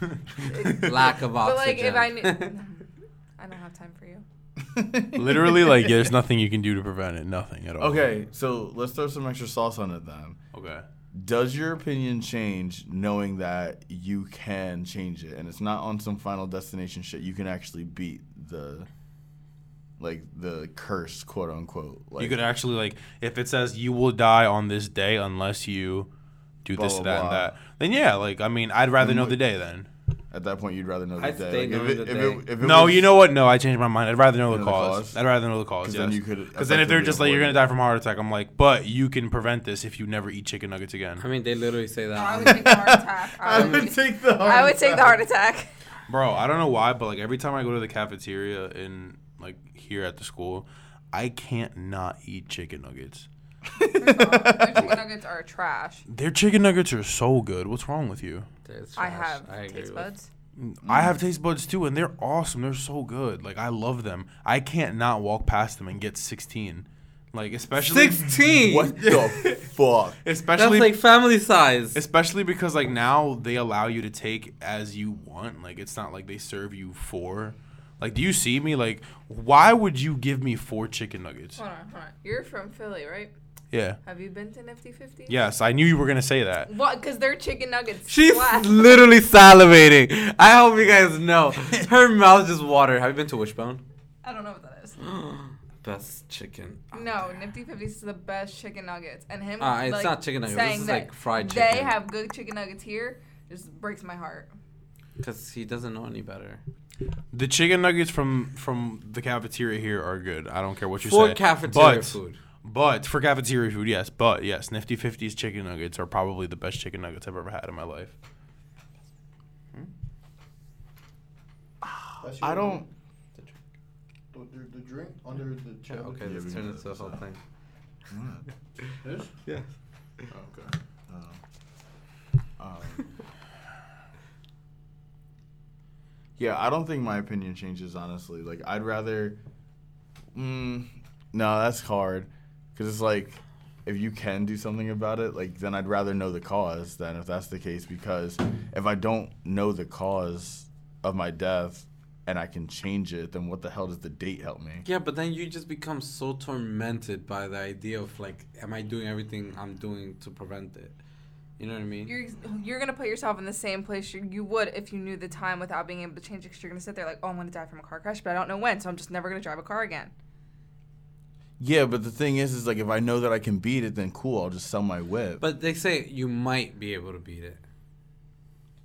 C: lack of
D: But
C: oxygen.
D: like, if I knew, I don't have time for you.
A: Literally, like there's nothing you can do to prevent it. Nothing at all.
B: Okay, so let's throw some extra sauce on it then.
A: Okay.
B: Does your opinion change knowing that you can change it and it's not on some final destination shit? You can actually beat the like the curse, quote unquote. Like,
A: you could actually like if it says you will die on this day unless you do
B: Blah,
A: this,
B: blah,
A: that, and that. Then yeah, like I mean, I'd rather
B: Then
A: know
B: what-
A: the day then.
B: at that point you'd rather know the
C: I'd
B: day.
C: stay
B: Like,
C: knowing
B: it,
C: the
B: if
C: day.
B: if it
A: No,
B: was-
A: you know what? No, I changed my mind. I'd rather know the
B: Know the
A: cause.
B: cause?
A: I'd rather know the cause.
B: 'Cause
A: Yes.
B: then you could
A: Because then if they're
B: effectively
A: just like you're
B: avoid
A: gonna die from a heart attack, I'm like, but you can prevent this if you never eat chicken nuggets again,
C: I mean, they literally say that.
D: I would take the heart attack. I would,
B: take the
D: I would take the heart attack.
A: bro. I don't know why, but like every time I go to the cafeteria in like here at the school, I can't not eat chicken nuggets.
D: First off, their chicken nuggets are trash.
A: Their chicken nuggets are so good. What's wrong with you?
C: It's
D: I
C: trash.
D: have
C: I agree
D: taste
C: with-
D: buds.
A: Mm, I have taste buds too, and they're awesome. They're so good. Like I love them. I can't not walk past them and get 16. Like especially
C: 16.
B: What the fuck?
C: That's
A: especially
C: like family size.
A: especially because like now they allow you to take as you want. Like it's not like they serve you four. Like do you see me? Like why would you give me four chicken nuggets?
D: Hold on, hold on. You're from Philly, right?
A: Yeah.
D: Have you been to Nifty Fifty?
A: Yes, I knew you were gonna say that.
D: What? Because they're chicken nuggets.
C: She's
D: slap.
C: literally salivating. I hope you guys know. Her mouth just water. Have you been to Wishbone?
D: I don't know what that is.
C: Best chicken.
D: No,
C: there.
D: Nifty Fifties is the best chicken nuggets, and him.
C: Ah, it's
D: like,
C: not chicken nuggets. This is like fried chicken.
D: They have good chicken nuggets here. Just breaks my heart.
C: Because he doesn't know any better.
A: The chicken nuggets from from the cafeteria here are good. I don't care what you
C: For
A: say.
C: cafeteria
A: but,
C: food.
A: But for cafeteria food, yes. But yes, Nifty 50's chicken nuggets are probably the best chicken nuggets I've ever had in my life.
B: I don't.
E: The, the drink under the chair.
C: Okay, let's turn
B: can
C: this
B: do
C: to a
B: this
C: whole
B: out.
C: thing.
E: This?
C: Yeah.
E: Okay.
B: Um, yeah, I don't think my opinion changes honestly. Like, I'd rather. Mm, no, that's hard, because it's like, if you can do something about it, like then I'd rather know the cause than if that's the case. Because if I don't know the cause of my death, and I can change it, then what the hell does the date help me?
C: Yeah, but then you just become so tormented by the idea of like, am I doing everything I'm doing to prevent it? You know what I mean?
D: You're you're gonna put yourself in the same place you, you would if you knew the time without being able to change it. Because you're gonna sit there like, oh, I'm gonna die from a car crash, but I don't know when, so I'm just never gonna drive a car again.
B: Yeah, but the thing is, is like if I know that I can beat it, then cool, I'll just sell my whip.
C: but they say you might be able to beat it.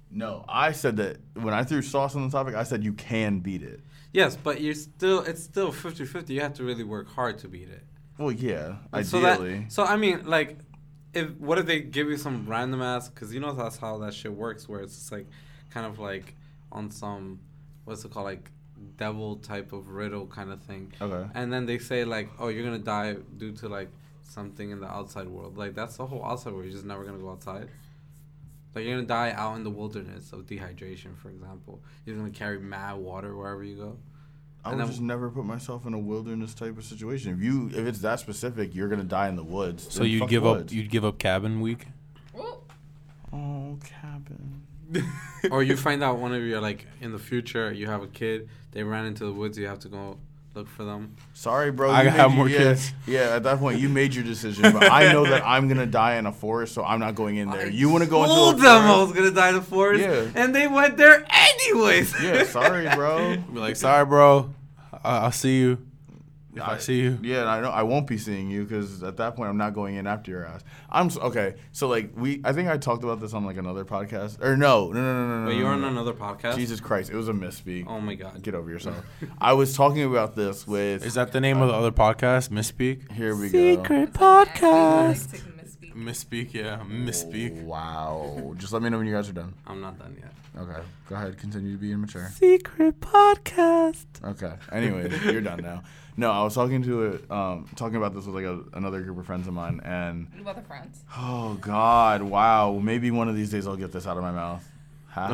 B: no, I said that when I threw sauce on the topic, I said you can beat it.
C: Yes, but you're still it's still 50-50. You have to really work hard to beat it.
B: Well, yeah,
C: So that-
B: ideally.
C: So, I mean, like, if what if they give you some random ass? Because you know that's how that shit works, where it's just like, kind of like on some, what's it called, like devil type of riddle kind of thing.
B: okay.
C: And then they say like, oh, you're gonna die due to like something in the outside world. Like that's the whole outside world. You're just never gonna go outside. Like you're gonna die out in the wilderness of dehydration, for example. You're gonna carry mad water wherever you go.
B: I
C: And
B: would
C: then-
B: just never put myself in a wilderness type of situation. If you, if it's that specific, you're gonna die in the woods.
A: So you'd give
B: the
A: up you'd give up cabin week?
D: Well,
B: Oh, cabin.
C: or you find out one of your like in the future you have a kid. They ran into the woods. You have to go look for them.
B: Sorry, bro.
A: I
B: you
A: have more
B: your- yeah,
A: kids.
B: Yeah, at that point, you made your decision. But I know that I'm gonna die in a forest, so I'm not going in there. You want to go into
C: Told
B: a
C: them I was gonna die in the forest,
B: Yeah.
C: and they went there anyways.
B: Yeah, sorry, bro.
A: Be like, sorry, bro. I- I'll see you if I,
B: I-
A: see you.
B: Yeah, and I know I won't be seeing you because at that point I'm not going in after your ass. I'm s- okay. So like we, I think I talked about this on like another podcast. Or no, no, no, no, no.
C: But
B: no,
C: you're
B: no,
C: on
B: no.
C: another podcast.
B: Jesus Christ, it was a misspeak.
C: Oh my god.
B: Get over yourself. I was talking about this with.
A: Is that the name of the other podcast? Misspeak?
B: Here we go.
A: Secret podcast.
D: Like, misspeak.
A: Misspeak, yeah. Misspeak.
B: Wow. Just let me know when you guys are done.
C: I'm not done yet.
B: Okay. Go ahead. Continue to be immature.
A: Secret podcast.
B: Okay. Anyways, you're done now. No, I was talking to a, um, talking about this with like a, another group of friends of mine, and
D: What about the friends?
B: oh god, wow, maybe one of these days I'll get this out of my mouth. Ha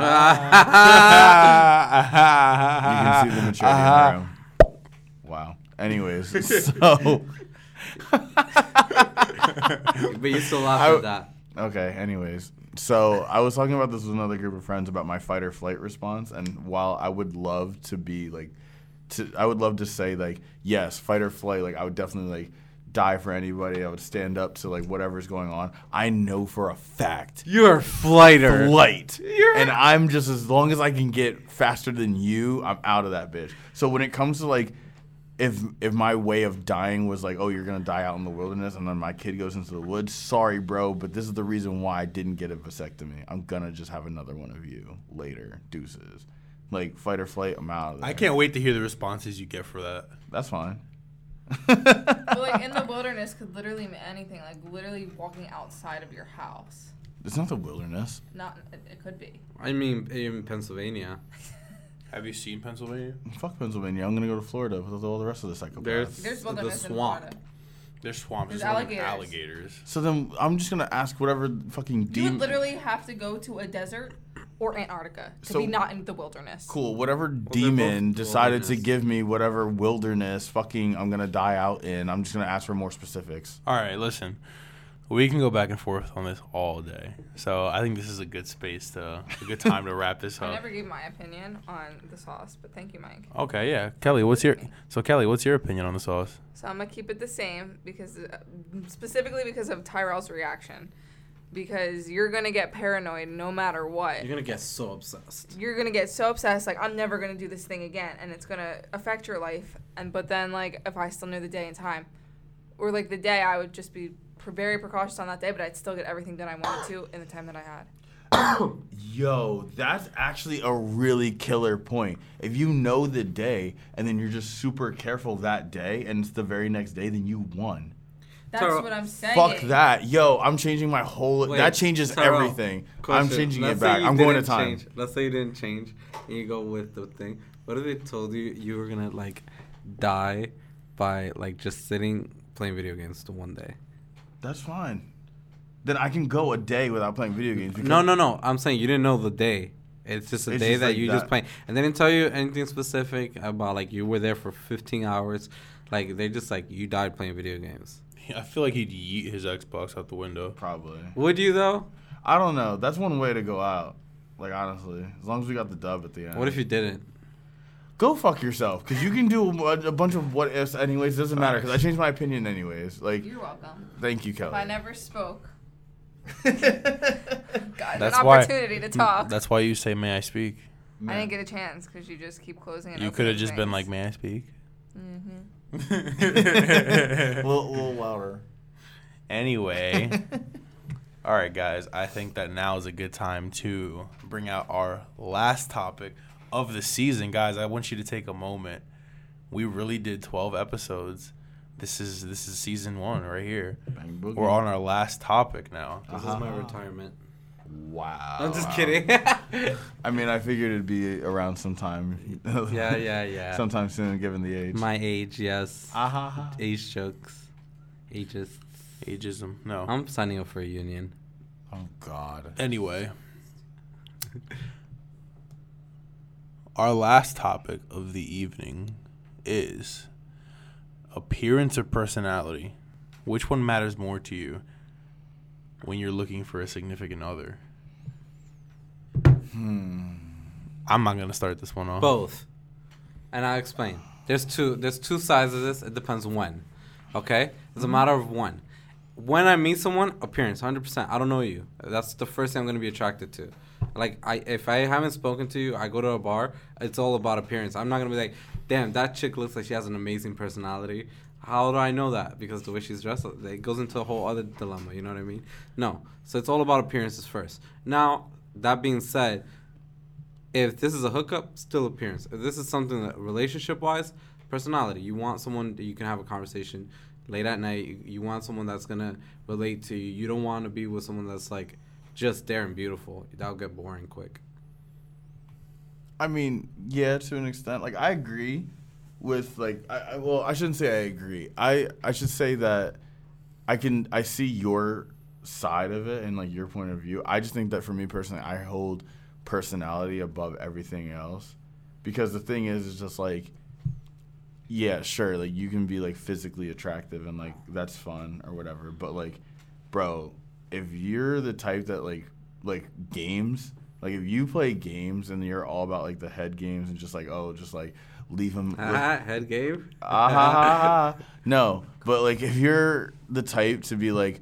B: ha. you can see the maturity in the room. Wow. Anyways, so
C: but you still laugh
B: I-
C: at that.
B: okay. Anyways, so I was talking about this with another group of friends about my fight or flight response, and while I would love to be like, to I would love to say like yes, fight or flight. Like I would definitely like die for anybody. I would stand up to like whatever's going on. I know for a fact
C: You're a flighter.
B: flight. and I'm just as long as I can get faster than you, I'm out of that bitch. So when it comes to like if if my way of dying was like, oh, you're gonna die out in the wilderness, and then my kid goes into the woods. Sorry, bro, but this is the reason why I didn't get a vasectomy. I'm gonna just have another one of you later. Deuces, like fight or flight. I'm out of there.
A: I can't wait to hear the responses you get for that.
B: That's fine.
D: But like in the wilderness could literally mean anything. Like literally walking outside of your house.
B: it's not the wilderness.
D: Not it, it could be.
C: I mean, in Pennsylvania,
A: Have you seen Pennsylvania?
B: Fuck Pennsylvania. I'm gonna go to Florida with all the rest of the psychopaths.
C: There's-
D: There's
C: The
D: wilderness in
C: swamp.
D: Florida.
A: There's swamps.
D: There's
A: There's alligators.
D: alligators.
A: alligators.
B: so then I'm just gonna ask whatever fucking demon
D: You would
B: demon.
D: literally have to go to a desert or Antarctica to
B: So-
D: be not in the wilderness.
B: Cool. Whatever
C: they're
B: demon
C: both
B: decided to
C: wilderness.
B: give me whatever wilderness fucking I'm gonna die out in, I'm just gonna ask for more specifics.
A: All right, listen. We can go back and forth on this all day. So I think this is a good space to, a good time to wrap this up.
D: I never gave my opinion on the sauce, but thank you, Mike.
A: Okay, yeah. Kelly, what's your so Kelly, what's your opinion on the sauce?
D: So I'm gonna keep it the same because, uh, specifically because of Tyrell's reaction, because you're gonna get paranoid no matter what.
C: you're gonna get so obsessed.
D: You're gonna get so obsessed, like I'm never gonna do this thing again, and it's gonna affect your life. And but then, like, if I still knew the day and time, or like the day, I would just be pre- very precautious on that day, but I'd still get everything done I wanted to in the time that I had.
B: Yo, that's actually a really killer point. If you know the day and then you're just super careful that day and it's the very next day, then you won.
D: That's
C: Tyrell,
D: what I'm saying.
B: Fuck that. Yo, I'm changing my whole
C: Wait,
B: that changes
C: Tyrell,
B: everything. I'm changing
C: Let's
B: it back. I'm going to
C: didn't
B: time.
C: Change. Let's say you didn't change, and you go with the thing. What if they told you you were gonna like die by like just sitting playing video games to one day?
B: That's fine. Then I can go a day without playing video games.
C: No, no, no. I'm saying you didn't know the day. It's just a
B: It's
C: day
B: just
C: that
B: like
C: you
B: that.
C: just play, and they didn't tell you anything specific about like you were there for 15 hours. Like they just like you died playing video games.
A: I feel like he'd yeet his Xbox out the window.
B: Probably.
C: Would you though?
B: I don't know. That's one way to go out. Like honestly, as long as we got the dub at the end.
C: What if you didn't?
B: Go fuck yourself. Because you can do a, a bunch of what ifs anyways. Doesn't matter. Because I changed my opinion anyways. Like,
D: You're welcome.
B: thank you, Kelly.
D: If I never spoke, got
A: That's
D: an
A: why-
D: opportunity to talk.
A: That's why you say, "May I speak."
D: I didn't get a chance because you just keep closing it.
A: You could have just been like, "May I speak?"
D: Mm-hmm.
B: a little, little louder.
A: Anyway, all right, guys. I think that now is a good time to bring out our last topic of the season, guys. I want you to take a moment. We really did twelve episodes. This is this is season one right here.
B: Bang.
A: We're on our last topic now.
C: This
B: Uh-huh.
C: is my retirement.
B: Wow.
C: I'm just kidding.
B: I mean, I figured it'd be around sometime.
C: yeah, yeah, yeah.
B: Sometime soon, given the age.
C: My age, yes.
B: Ah-ha-ha.
C: Age jokes. Ages.
A: Ageism. No.
C: I'm signing up for a union.
B: Oh God.
A: Anyway, our last topic of the evening is appearance or personality. Which one matters more to you when you're looking for a significant other?
B: Hmm.
A: I'm not gonna start this one off.
C: Both. And I'll explain. There's two there's two sides of this. It depends when. Okay? It's a matter of when. When I meet someone, appearance, hundred percent. I don't know you. That's the first thing I'm gonna be attracted to. Like I if I haven't spoken to you, I go to a bar, it's all about appearance. I'm not gonna be like, damn, that chick looks like she has an amazing personality. How do I know that? Because the way she's dressed, it goes into a whole other dilemma. You know what I mean? No. So it's all about appearances first. Now, that being said, if this is a hookup, still appearance. If this is something that relationship wise, personality. You want someone that you can have a conversation late at night. You, you want someone that's gonna relate to you. You don't want to be with someone that's like just there and beautiful. That'll get boring quick.
B: I mean, yeah, to an extent. Like, I agree with like, I, I well, I shouldn't say I agree. I I should say that I can I see your side of it and like your point of view. I just think that for me personally, I hold personality above everything else because the thing is, it's just like, yeah, sure, like you can be like physically attractive and like that's fun or whatever, but like, bro, if you're the type that like like games like if you play games and you're all about like the head games and just like oh just like leave
C: Ah, head game.
B: ah, no but like if you're the type to be like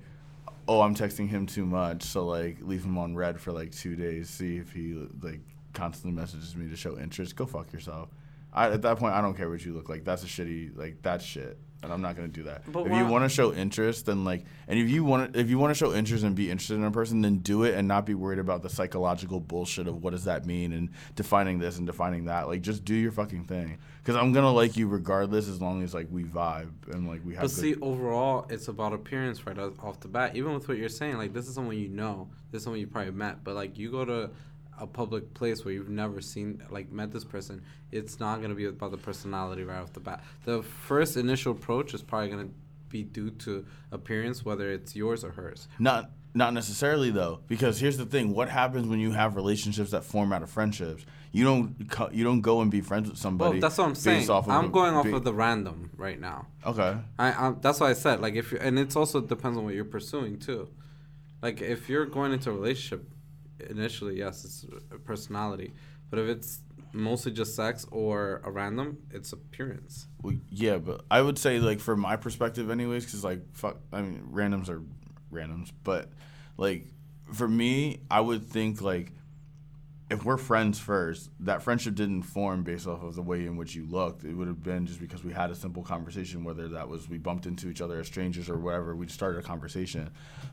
B: oh i'm texting him too much so like leave him on read for like two days see if he like constantly messages me to show interest go fuck yourself. I, at that point i don't care what you look like. That's a shitty like that's shit and i'm not gonna do that.
C: But
B: if
C: why-
B: you want to show interest then like and if you want if you want to show interest and be interested in a person then do it and not be worried about the psychological bullshit of what does that mean and defining this and defining that. Like just do your fucking thing. Because i'm gonna like you regardless as long as like we vibe and like we have
C: But
B: good-
C: see, overall, it's about appearance right off off the bat. Even with what you're saying, like this is someone you know, this is someone you probably met. But like you go to a public place where you've never seen, like met this person, it's not gonna be about the personality right off the bat. The first initial approach is probably gonna be due to appearance, whether it's yours or hers.
B: Not not necessarily though, because here's the thing: what happens when you have relationships that form out of friendships? You don't you don't go and be friends with somebody.
C: Well, that's what I'm saying.
B: off of
C: I'm going off
B: be-
C: of the random right now.
B: Okay.
C: I, I that's why I said like if you and it's also depends on what you're pursuing too. Like if you're going into a relationship, initially yes, it's a personality, but if it's mostly just sex or a random, it's appearance.
B: Well, yeah, but I would say like from my perspective, anyways, because like fuck, I mean randoms are randoms, but like for me, I would think like if we're friends first, that friendship didn't form based off of the way in which you looked. It would have been just because we had a simple conversation, whether that was we bumped into each other as strangers or whatever. We just started a conversation,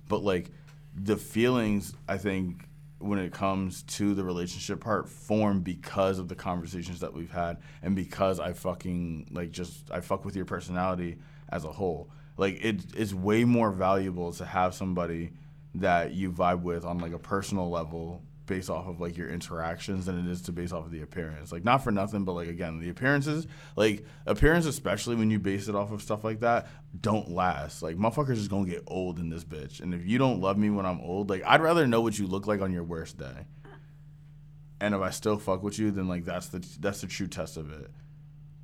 B: but like the feelings, I think when it comes to the relationship part form because of the conversations that we've had and because I fucking like just I fuck with your personality as a whole. Like it it's way more valuable to have somebody that you vibe with on like a personal level based off of like your interactions than it is to base off of the appearance. Like not for nothing, but like again, the appearances, like appearance especially when you base it off of stuff like that, don't last. Like motherfuckers is gonna get old in this bitch. And if you don't love me when I'm old, like I'd rather know what you look like on your worst day. And if I still fuck with you, then like that's the that's the true test of it.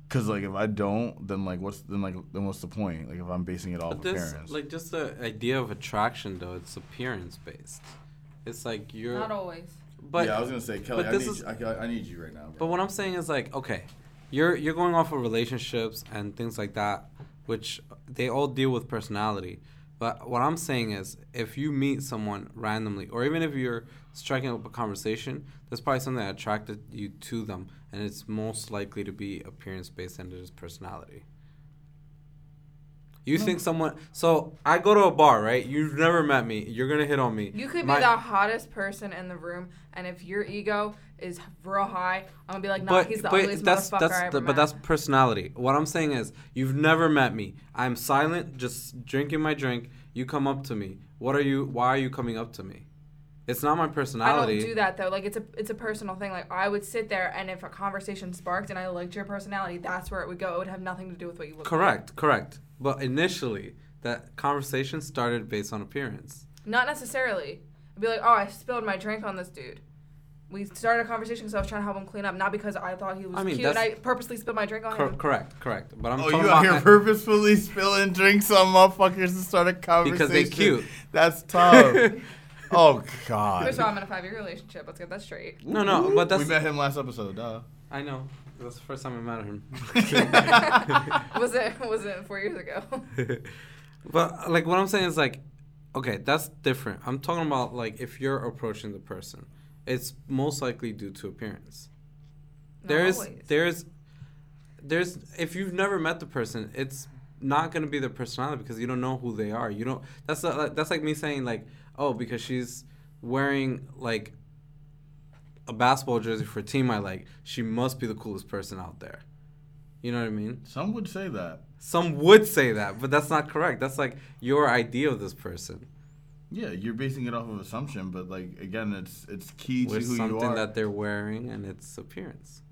B: Cause like if I don't, then like what's then like then what's the point? Like if I'm basing it off
C: But this
B: appearance.
C: like just the idea of attraction though, it's appearance based. It's like you're
D: Not always.
C: but
B: yeah, I was gonna say Kelly,
C: but
B: I
C: this
B: need
C: is-
B: I, I need you right now. Bro.
C: But what I'm saying is like, okay, you're you're going off of relationships and things like that, which they all deal with personality. But what I'm saying is, if you meet someone randomly, or even if you're striking up a conversation, there's probably something that attracted you to them, and it's most likely to be appearance based and it is personality. You think someone? So I go to a bar, right? You've never met me. You're gonna hit on me.
D: You could be the hottest person in the room, and if your ego is real high, I'm gonna be like, nah,
C: but,
D: he's the
C: but
D: ugliest
C: that's
D: motherfucker
C: that's
D: I ever
C: the,
D: met.
C: but that's personality. What I'm saying is, you've never met me. I'm silent, just drinking my drink. You come up to me. What are you? Why are you coming up to me? It's not my personality.
D: I don't do that though. Like it's a it's a personal thing. Like I would sit there, and if a conversation sparked, and I liked your personality, that's where it would go. It would have nothing to do with what you look. like.
C: Correct, correct. But initially, that conversation started based on appearance.
D: Not necessarily. I'd be like, oh, I spilled my drink on this dude. We started a conversation because I was trying to help him clean up, not because I thought he was
C: I mean,
D: cute and I purposely spilled my drink on
C: Cor-
D: him.
C: correct, correct. But I'm
B: Oh, you out
C: about
B: here purposefully spilling drinks on motherfuckers to start a conversation?
C: Because they cute.
B: That's tough. oh God.
D: First of all, I'm in a five year relationship. Let's get that straight.
C: no, no. But that's
B: we met him last episode. Duh.
C: I know. That's the first time I met him.
D: was it was it four years ago?
C: But like what I'm saying is like, okay, that's different. I'm talking about like if you're approaching the person, it's most likely due to appearance.
D: Not
C: There's
D: always.
C: there's there's if you've never met the person, it's not gonna be their personality because you don't know who they are. You don't. That's a, that's like me saying like, oh, because she's wearing like a basketball jersey for a team I like, she must be the coolest person out there. You know what I mean?
B: Some would say that.
C: Some would say that, but that's not correct. That's like your idea of this person
B: Yeah, you're basing it off of assumption, but like again, it's it's key to who you are.
C: something that they're wearing and its appearance.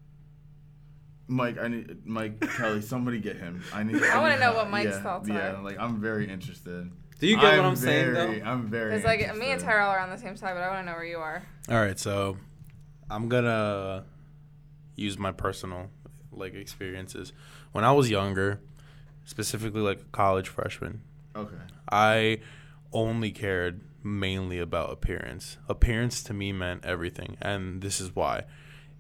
B: Mike, I need Mike Kelly. Somebody get him. I need.
D: I wanna know what Mike's
B: yeah,
D: thoughts
B: yeah,
D: are.
B: like I'm very interested.
C: Do you get what I'm saying though?
B: I'm very.
D: It's like me and. Tyrell are on the same side, but I want to know where you are.
A: All right, so I'm gonna use my personal like experiences. When I was younger, specifically like a college freshman,
B: Okay.
A: I only cared mainly about appearance. Appearance to me meant everything, and this is why.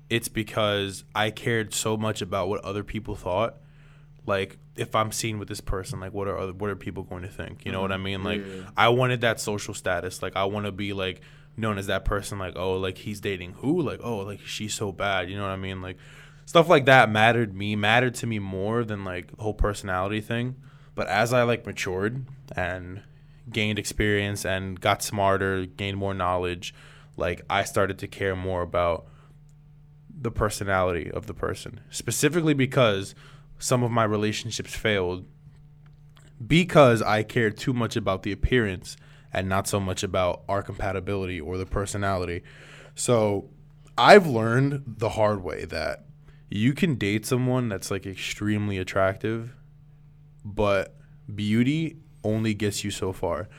A: It's because I cared so much about what other people thought. Like if I'm seen with this person, like what are other, what are people going to think? You know what I
B: Mhm.
A: mean? Like
B: yeah.
A: I wanted that social status. Like I want to be like known as that person. Like oh, like he's dating who? Like oh, like she's so bad. You know what I mean? Like stuff like that mattered me mattered to me more than like the whole personality thing. But as I like matured and gained experience and got smarter, gained more knowledge, like I started to care more about the personality of the person. Specifically because some of my relationships failed because I cared too much about the appearance and not so much about our compatibility or the personality. So I've learned the hard way that you can date someone that's like extremely attractive, but beauty only gets you so far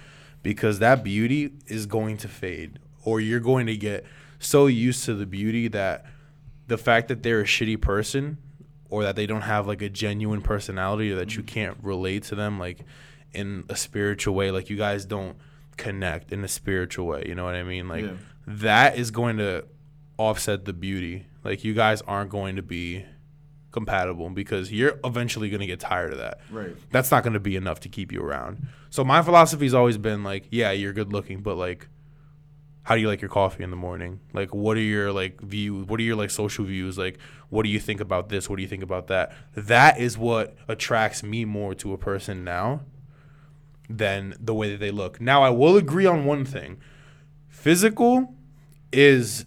A: because that beauty is going to fade or you're going to get so used to the beauty that the fact that they're a shitty person or that they don't have like a genuine personality or that you mm-hmm. can't relate to them like in a spiritual way like you guys don't connect in a spiritual way you know what i mean? Like
B: Yeah.
A: that is going to offset the beauty. Like you guys aren't going to be compatible because you're eventually going to get tired of that.
B: Right.
A: that's not going to be enough to keep you around. So my philosophy's always been like yeah you're good looking but like how do you like your coffee in the morning? Like what are your like views what are your like social views? Like what do you think about this? What do you think about that? That is what attracts me more to a person now than the way that they look. Now i will agree on one thing. Physical is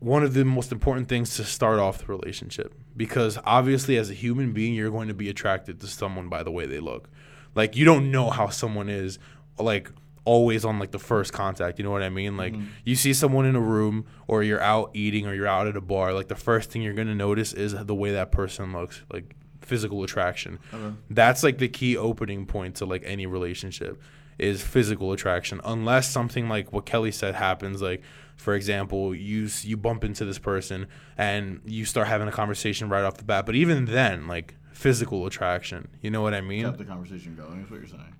A: one of the most important things to start off the relationship because obviously as a human being you're going to be attracted to someone by the way they look. Like you don't know how someone is like always on like the first contact you know what i mean like mm-hmm. you see someone in a room or you're out eating or you're out at a bar like the first thing you're going to notice is the way that person looks like physical attraction
B: Okay.
A: that's like the key opening point to like any relationship is physical attraction unless something like what kelly said happens like for example you you bump into this person and you start having a conversation right off the bat but even then like physical attraction you know what i mean
B: Kept the conversation going. Is what you're saying.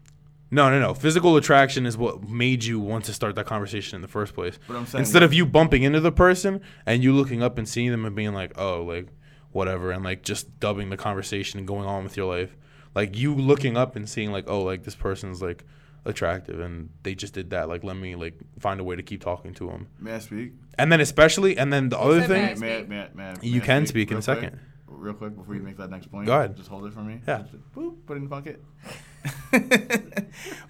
A: No no no physical attraction is what made you want to start that conversation in the first place
B: But I'm saying
A: instead of you bumping into the person and you looking up and seeing them and being like oh like whatever, and like just dubbing the conversation and going on with your life. Like you looking up and seeing like, oh, like this person's like attractive, and they just did that. Like let me like find a way to keep talking to them.
B: May I speak?
A: And then especially, and then the other thing,
D: may I
B: May I, may I, may
A: You
B: I
A: can speak in a second.
B: Quick? Real quick before you make that next point.
A: Go ahead.
B: Just hold it for me.
A: Yeah.
B: Just boop, put it in the bucket.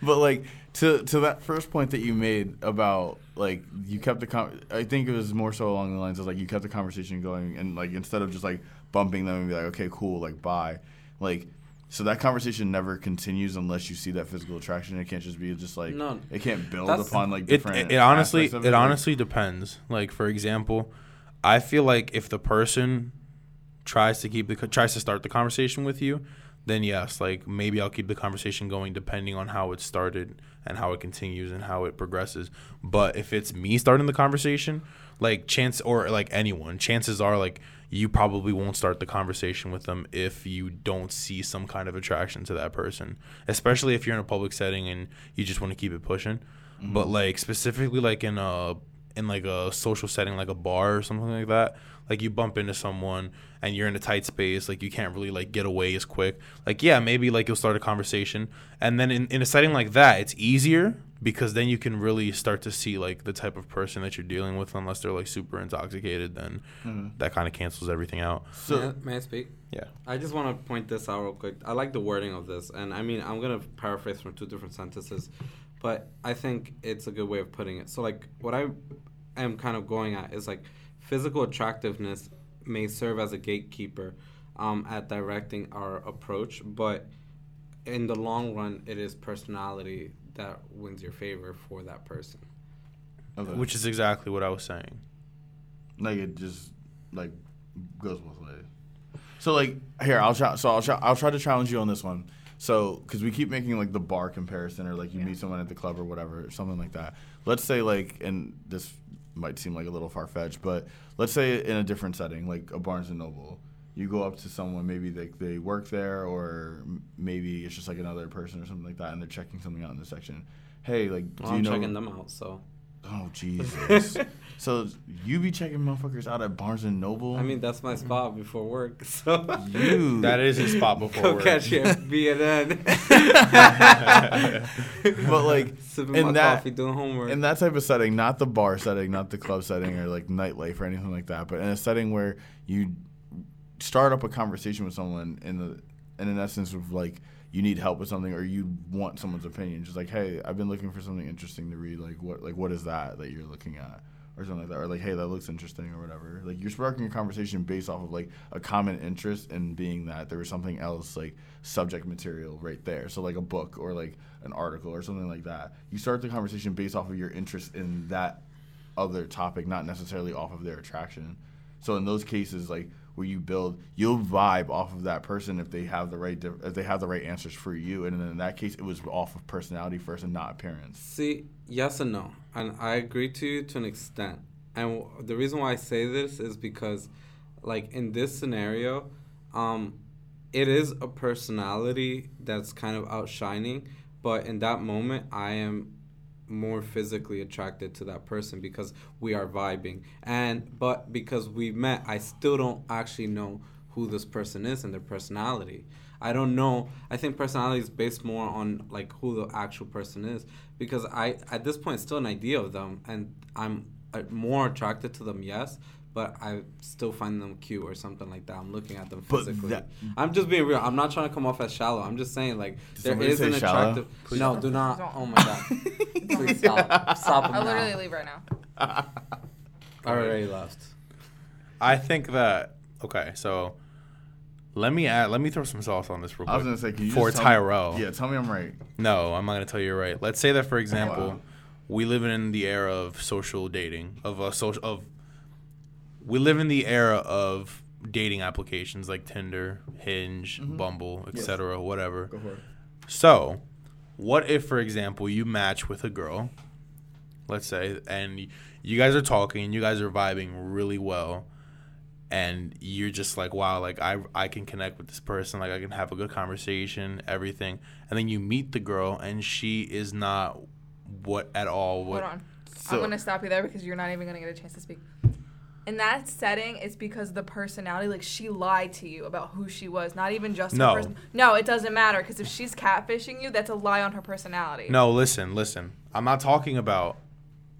B: but like to to that first point that you made about like you kept the con- I think it was more so along the lines of like you kept the conversation going and like instead of just like bumping them and be like okay cool like bye like so that conversation never continues unless you see that physical attraction. It can't just be just like
C: No.
B: it can't build upon like different.
A: it, it honestly
B: aspects of
A: it
B: like-
A: honestly depends like for example i feel like if the person tries to keep the co- tries to start the conversation with you then yes like maybe i'll keep the conversation going depending on how it started and how it continues and how it progresses. But if it's me starting the conversation like chance or like anyone chances are like you probably won't start the conversation with them if you don't see some kind of attraction to that person especially if you're in a public setting and you just want to keep it pushing. But mm-hmm. like specifically like in a in like a social setting like a bar or something like that like you bump into someone and you're in a tight space like you can't really like get away as quick like yeah maybe like you'll start a conversation. And then in, in a setting like that it's easier because then you can really start to see like the type of person that you're dealing with unless they're like super intoxicated then mm-hmm. that kind of cancels everything out.
B: So
C: may, I- may I speak?
A: yeah.
C: I just want to point this out real quick. I like the wording of this, and I mean, I'm gonna paraphrase from two different sentences, but I think it's a good way of putting it. So, like, what I am kind of going at is like physical attractiveness may serve as a gatekeeper um, at directing our approach, but in the long run, it is personality that wins your favor for that person.
B: okay.
A: which is exactly what i was saying
B: like it just like goes both ways. So like here, I'll try. So I'll try. I'll try to challenge you on this one. So because we keep making like the bar comparison, or like you meet someone at the club or whatever, or something like that. Let's say like, and this might seem like a little far fetched, but let's say in a different setting, like a Barnes and Noble. You go up to someone, maybe they, they work there, or maybe it's just like another person or something like that, and they're checking something out in the section. Hey, like, do
C: Well,
B: you
C: I'm
B: know?
C: checking them out, so
B: Oh Jesus! so you be checking motherfuckers out at Barnes and Noble?
C: I mean that's my mm-hmm. spot before work. So
B: you.
A: that is his spot before
C: Go
A: work.
C: catch you at B&N.
B: but like
C: Sipping
B: in
C: my
B: that
C: coffee, doing homework.
B: in that type of setting, not the bar setting, not the club setting, or like nightlife or anything like that, but in a setting where you start up a conversation with someone in the in an essence of like you need help with something or you want someone's opinion, just like hey, I've been looking for something interesting to read. Like what like what is that that you're looking at? Or something like that, or like, hey, that looks interesting, or whatever. Like you're sparking a conversation based off of like a common interest in being that there was something else like subject material right there. So like a book or like an article or something like that. You start the conversation based off of your interest in that other topic, not necessarily off of their attraction. So in those cases, like where you build, you'll vibe off of that person if they have the right if they have the right answers for you. And in that case, it was off of personality first and not appearance.
C: See, yes and no. And I agree to you to an extent. And the reason why I say this is because, like, in this scenario, um, it is a personality that's kind of outshining. But in that moment, I am more physically attracted to that person because we are vibing. And, but because we met, I still don't actually know who this person is and their personality. I don't know. I think personality is based more on like who the actual person is because I at this point still an idea of them and I'm uh, more attracted to them. Yes, but I still find them cute or something like that. I'm looking at them physically.
B: that-
C: I'm just being real. I'm not trying to come off as shallow. I'm just saying like
B: Did
C: there
B: somebody
C: is
B: say
C: an
B: shallow?
C: attractive.
D: Please
C: no,
D: don't.
C: do not. Oh my god. Please stop. Stop
D: I'll
C: now.
D: literally leave right now.
C: I already left.
A: I think that okay, so let me add, let me throw some sauce on this real quick.
B: I was gonna say, can you
A: for
B: just tell me-
A: Tyrell.
B: yeah, tell me I'm right.
A: No, I'm not gonna tell you you're right. Let's say that for example,
B: Wow.
A: we live in the era of social dating, of a social of we live in the era of dating applications like Tinder, Hinge, mm-hmm. Bumble, etc., whatever.
B: Go for it.
A: So, what if, for example, you match with a girl, let's say, and you guys are talking, and you guys are vibing really well, and you're just like, wow, like I I can connect with this person, like I can have a good conversation, everything, and then you meet the girl, and she is not what at all what.
D: Hold on.
B: So-
D: I'm gonna stop you there because you're not even gonna get a chance to speak. In that setting, it's because the personality. Like she lied to you about who she was, not even just
A: No.
D: her person. No, it doesn't matter because if she's catfishing you, that's a lie on her personality.
A: No, listen, listen. I'm not talking about.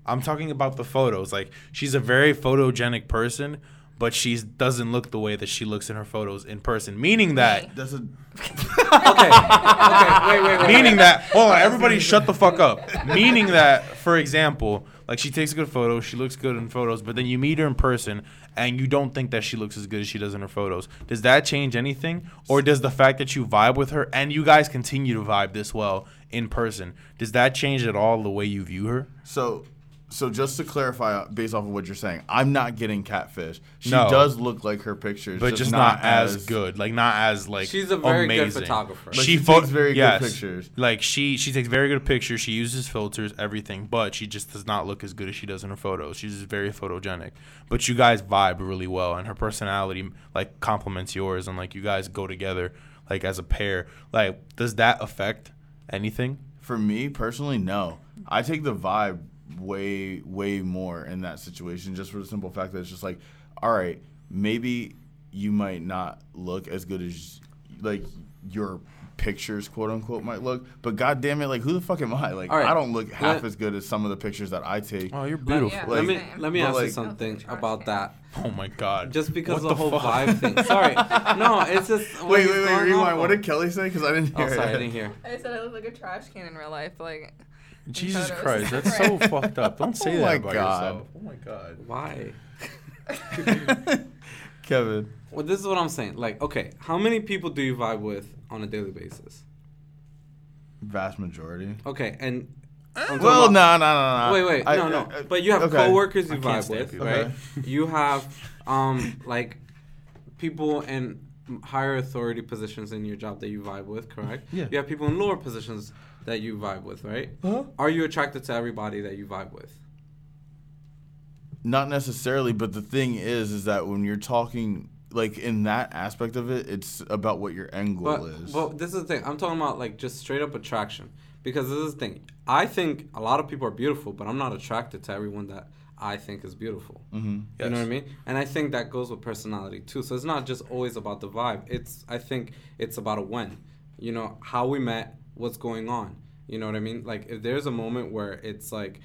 A: I'm talking about the photos. Like she's a very photogenic person, but she doesn't look the way that she looks in her photos in person. Meaning that.
B: That's a
C: Okay. okay. Wait, wait, wait.
A: Meaning that. Hold on, everybody, shut the fuck up. Meaning that, for example, like she takes a good photo, she looks good in photos, but then you meet her in person and you don't think that she looks as good as she does in her photos. Does that change anything, or does the fact that you vibe with her and you guys continue to vibe this well in person, does that change at all the way you view her?
B: So, so just to clarify, based off of what you're saying, I'm not getting catfish. She
A: No.
B: does look like her pictures,
A: but just, not, as, good. Like not as like
C: She's a very good
A: amazing.
C: photographer.
B: But
A: she
B: she
A: pho-
B: takes very good pictures.
A: Like she she takes very good pictures. She uses filters, everything, but she just does not look as good as she does in her photos. She's just very photogenic. But you guys vibe really well, and her personality like complements yours, and like you guys go together like as a pair. Like, does that affect anything?
B: For me personally, no. I take the vibe way, way more in that situation, just for the simple fact that it's just like, all right, maybe you might not look as good as like your pictures, quote unquote, might look, but god damn it, like who the fuck am I? Like
C: All right.
B: I don't look half
C: Let-
B: as good as some of the pictures that I take.
A: Oh, you're
C: Let-
A: beautiful.
D: Yeah.
C: let me let me ask
B: like-
C: you something about that.
A: Oh my god.
C: Just because
A: What
C: of the, whole
A: fuck?
C: vibe thing. Sorry, no, it's just
B: wait, wait, wait, rewind. What did Kelly say? Because I didn't oh, hear
C: Oh, sorry, I didn't hear.
D: I said I look like a trash can in real life. Like
A: Jesus
D: photos.
A: Christ, that's so fucked up. Don't say
B: Oh
A: that
B: my
A: about
B: God.
A: yourself. Oh my god.
C: Why?
B: Kevin.
C: Well, this is what I'm saying. Like, okay, how many people do you vibe with on a daily basis?
B: Vast majority.
C: Okay, and I'm
B: Well,
C: about-
B: no, no, no, no.
C: Wait, wait,
B: I-
C: no, no.
B: I- I-
C: but you have
B: okay.
C: coworkers you
A: can't
C: vibe with,
A: people.
C: right?
B: Okay.
C: You have, um, like, people in higher authority positions in your job that you vibe with, correct?
B: Yeah.
C: You have people in lower positions that you vibe with, right?
B: Huh?
C: Are you attracted to everybody that you vibe with?
B: Not necessarily, but the thing is, is that when you're talking, like in that aspect of it, it's about what your end goal
C: But,
B: is.
C: but this is the thing. I'm talking about like just straight up attraction. Because this is the thing. I think a lot of people are beautiful, but I'm not attracted to everyone that I think is beautiful.
B: hmm
C: You know what I mean? And I think that goes with personality too. So it's not just always about the vibe. It's I think it's about a when. You know, how we met, what's going on. You know what I mean? Like if there's a moment where it's like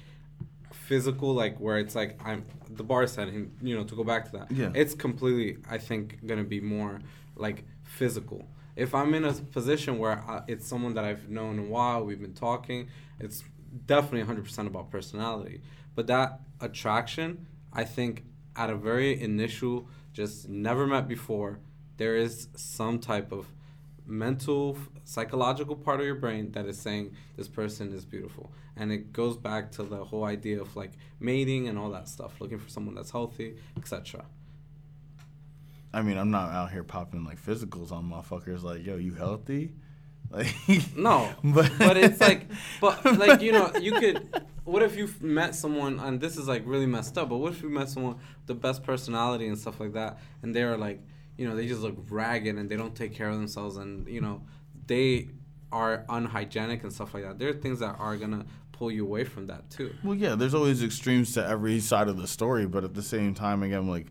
C: physical, like where it's like I'm the bar setting, you know, to go back to that.
B: Yeah.
C: It's completely I think gonna be more like physical. If I'm in a position where I, it's someone that I've known a while, we've been talking, it's definitely 100% about personality. But that attraction, I think, at a very initial, just never met before, there is some type of mental, psychological part of your brain that is saying this person is beautiful. And it goes back to the whole idea of like mating and all that stuff, looking for someone that's healthy, etc.
B: I mean, I'm not out here popping like physicals on motherfuckers. Like, yo, you healthy? Like,
C: No,
B: but
C: but it's like, but like you know, you could. What if you met someone, and this is like really messed up. But what if you met someone the best personality and stuff like that, and they're like, you know, they just look ragged and they don't take care of themselves, and you know, they are unhygienic and stuff like that. There are things that are gonna pull you away from that too.
B: Well, yeah, there's always extremes to every side of the story, but at the same time, again, like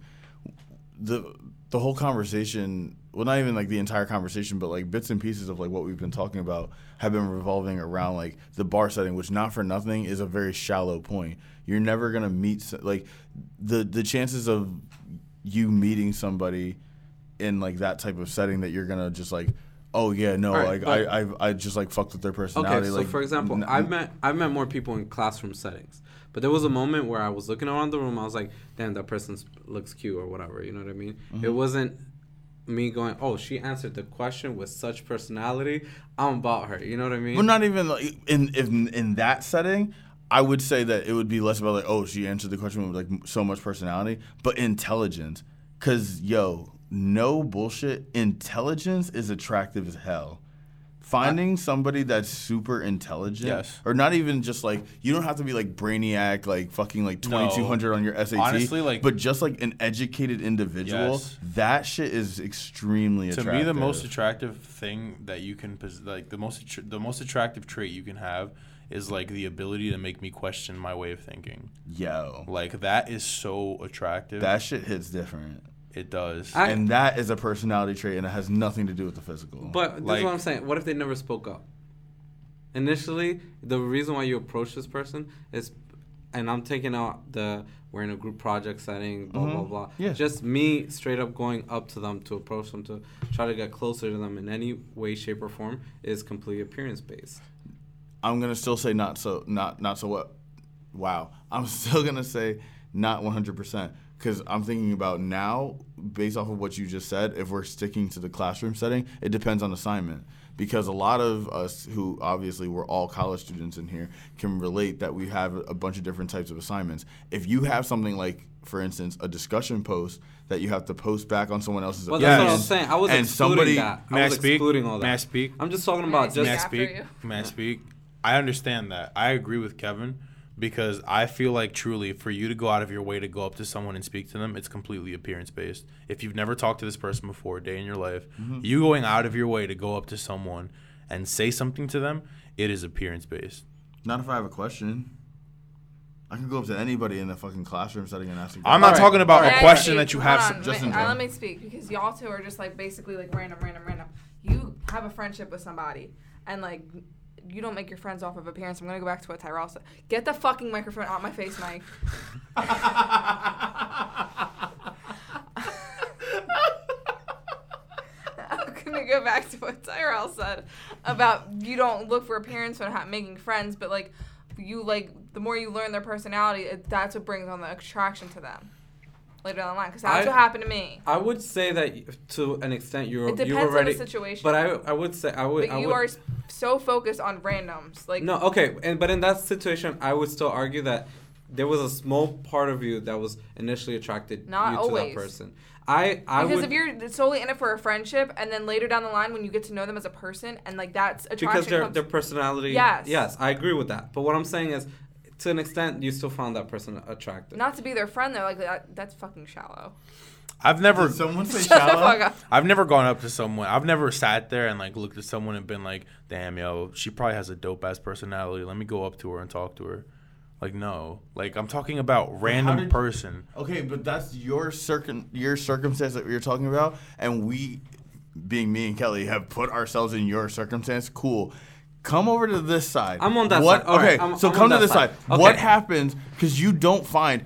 B: the the whole conversation, well, not even like the entire conversation, but like bits and pieces of like what we've been talking about have been revolving around like the bar setting, which not for nothing is a very shallow point. You're never gonna meet like the the chances of you meeting somebody in like that type of setting that you're gonna just like. Oh yeah, no,
C: right,
B: like
C: but-
B: I, I, I just like fucked with their personality.
C: Okay, so
B: like,
C: for example,
B: n-
C: I've met I've met more people in classroom settings, but there was a moment where I was looking around the room. I was like, "Damn, that person looks cute" or whatever. You know what I mean?
B: Mm-hmm.
C: It wasn't me going, "Oh, she answered the question with such personality. I'm about her." You know what I mean?
B: Well, not even like in in in that setting. I would say that it would be less about like, oh, she answered the question with like so much personality, but intelligence. Cause yo, no bullshit. Intelligence is attractive as hell. Finding somebody that's super intelligent,
A: Yes.
B: or not even just like you don't have to be like brainiac, like fucking like twenty two hundred on your SAT.
A: Honestly, like-
B: but just like an educated individual,
A: Yes.
B: that shit is extremely attractive.
A: to
B: attractive.
A: me the most attractive thing that you can like the most attr- the most attractive trait you can have is like the ability to make me question my way of thinking.
B: Yo,
A: Like that is so attractive.
B: that shit hits different.
A: It does.
C: I-
B: and that is a personality trait, and it has nothing to do with the physical.
C: But this
A: Like-
C: is what I'm saying. What if they never spoke up? Initially, the reason why you approach this person is, and I'm taking out the we're in a group project setting, blah blah
B: Mhm.
C: blah.
B: Yeah.
C: Just me straight up going up to them to approach them to try to get closer to them in any way, shape, or form is completely appearance based.
B: I'm gonna still say not so not not so what. Wow, I'm still gonna say not 100 percent because I'm thinking about now based off of what you just said. If we're sticking to the classroom setting, it depends on assignment because a lot of us who obviously we're all college students in here can relate that we have a bunch of different types of assignments. If you have something like, for instance, a discussion post that you have to post back on someone else's
C: Well, that's what I'm
B: opinions,
C: saying. I was
B: and
C: excluding
B: somebody
C: that.
A: May
C: I
A: I
C: was
A: speak?
C: excluding all that.
A: May I speak?
C: I'm just talking about just
A: May I speak?
D: you.
A: May I speak? I understand that. I agree with Kevin because I feel like truly for you to go out of your way to go up to someone and speak to them, it's completely appearance based. If you've never talked to this person before a day in your life, you going out of your way to go up to someone and say something to them, it is appearance based.
B: Not if I have a question. I can go up to anybody in the fucking classroom setting and ask. a
A: I'm not
B: question.
A: talking about
D: May
A: a
D: I
A: question that you
D: Hold
A: have.
D: on,
B: just
D: wait,
B: in
D: uh, let me speak because y'all two are just like basically like random, random, random. You have a friendship with somebody and like you don't make your friends off of appearance. I'm gonna go back to what Tyrell said. Get the fucking microphone out my face, Mike. I'm gonna go back to what Tyrell said about you don't look for appearance when making friends, but like you like the more you learn their personality, it, that's what brings on the attraction to them later down the line. Because that's
C: I-
D: what happened to me.
C: I would say that to an extent you're
D: It depends on the situation.
C: but I I would say I would
D: But
C: I
D: you
C: would,
D: are so focused on randoms, like
C: No, okay, and but in that situation, I would still argue that there was a small part of you that was initially attracted
D: Not
C: you to
D: always.
C: that person. I I
D: because
C: would
D: if you're solely in it for a friendship, and then later down the line when you get to know them as a person, and like that's attraction
C: because their
D: comes-
C: their personality.
D: Yes.
C: Yes, I agree with that. But what I'm saying is, to an extent, you still found that person attractive.
D: not to be their friend though, like that, that's fucking shallow.
A: I've never
B: Did someone say
D: Shut the fuck
B: shallow?
D: up.
A: I've never gone up to someone. I've never sat there and like looked at someone and been like, "Damn, yo, she probably has a dope ass personality. Let me go up to her and talk to her." Like, no. Like, I'm talking about random
B: did-
A: person.
B: Okay, but that's your circum your circumstance that you're talking about, and we, being me and Kelly, have put ourselves in your circumstance. Cool. Come over to this side.
C: I'm on that
B: what,
C: side. All
B: okay,
C: right, I'm-
B: so
C: I'm
B: come to this
C: side.
B: side. What happens? Because you don't find,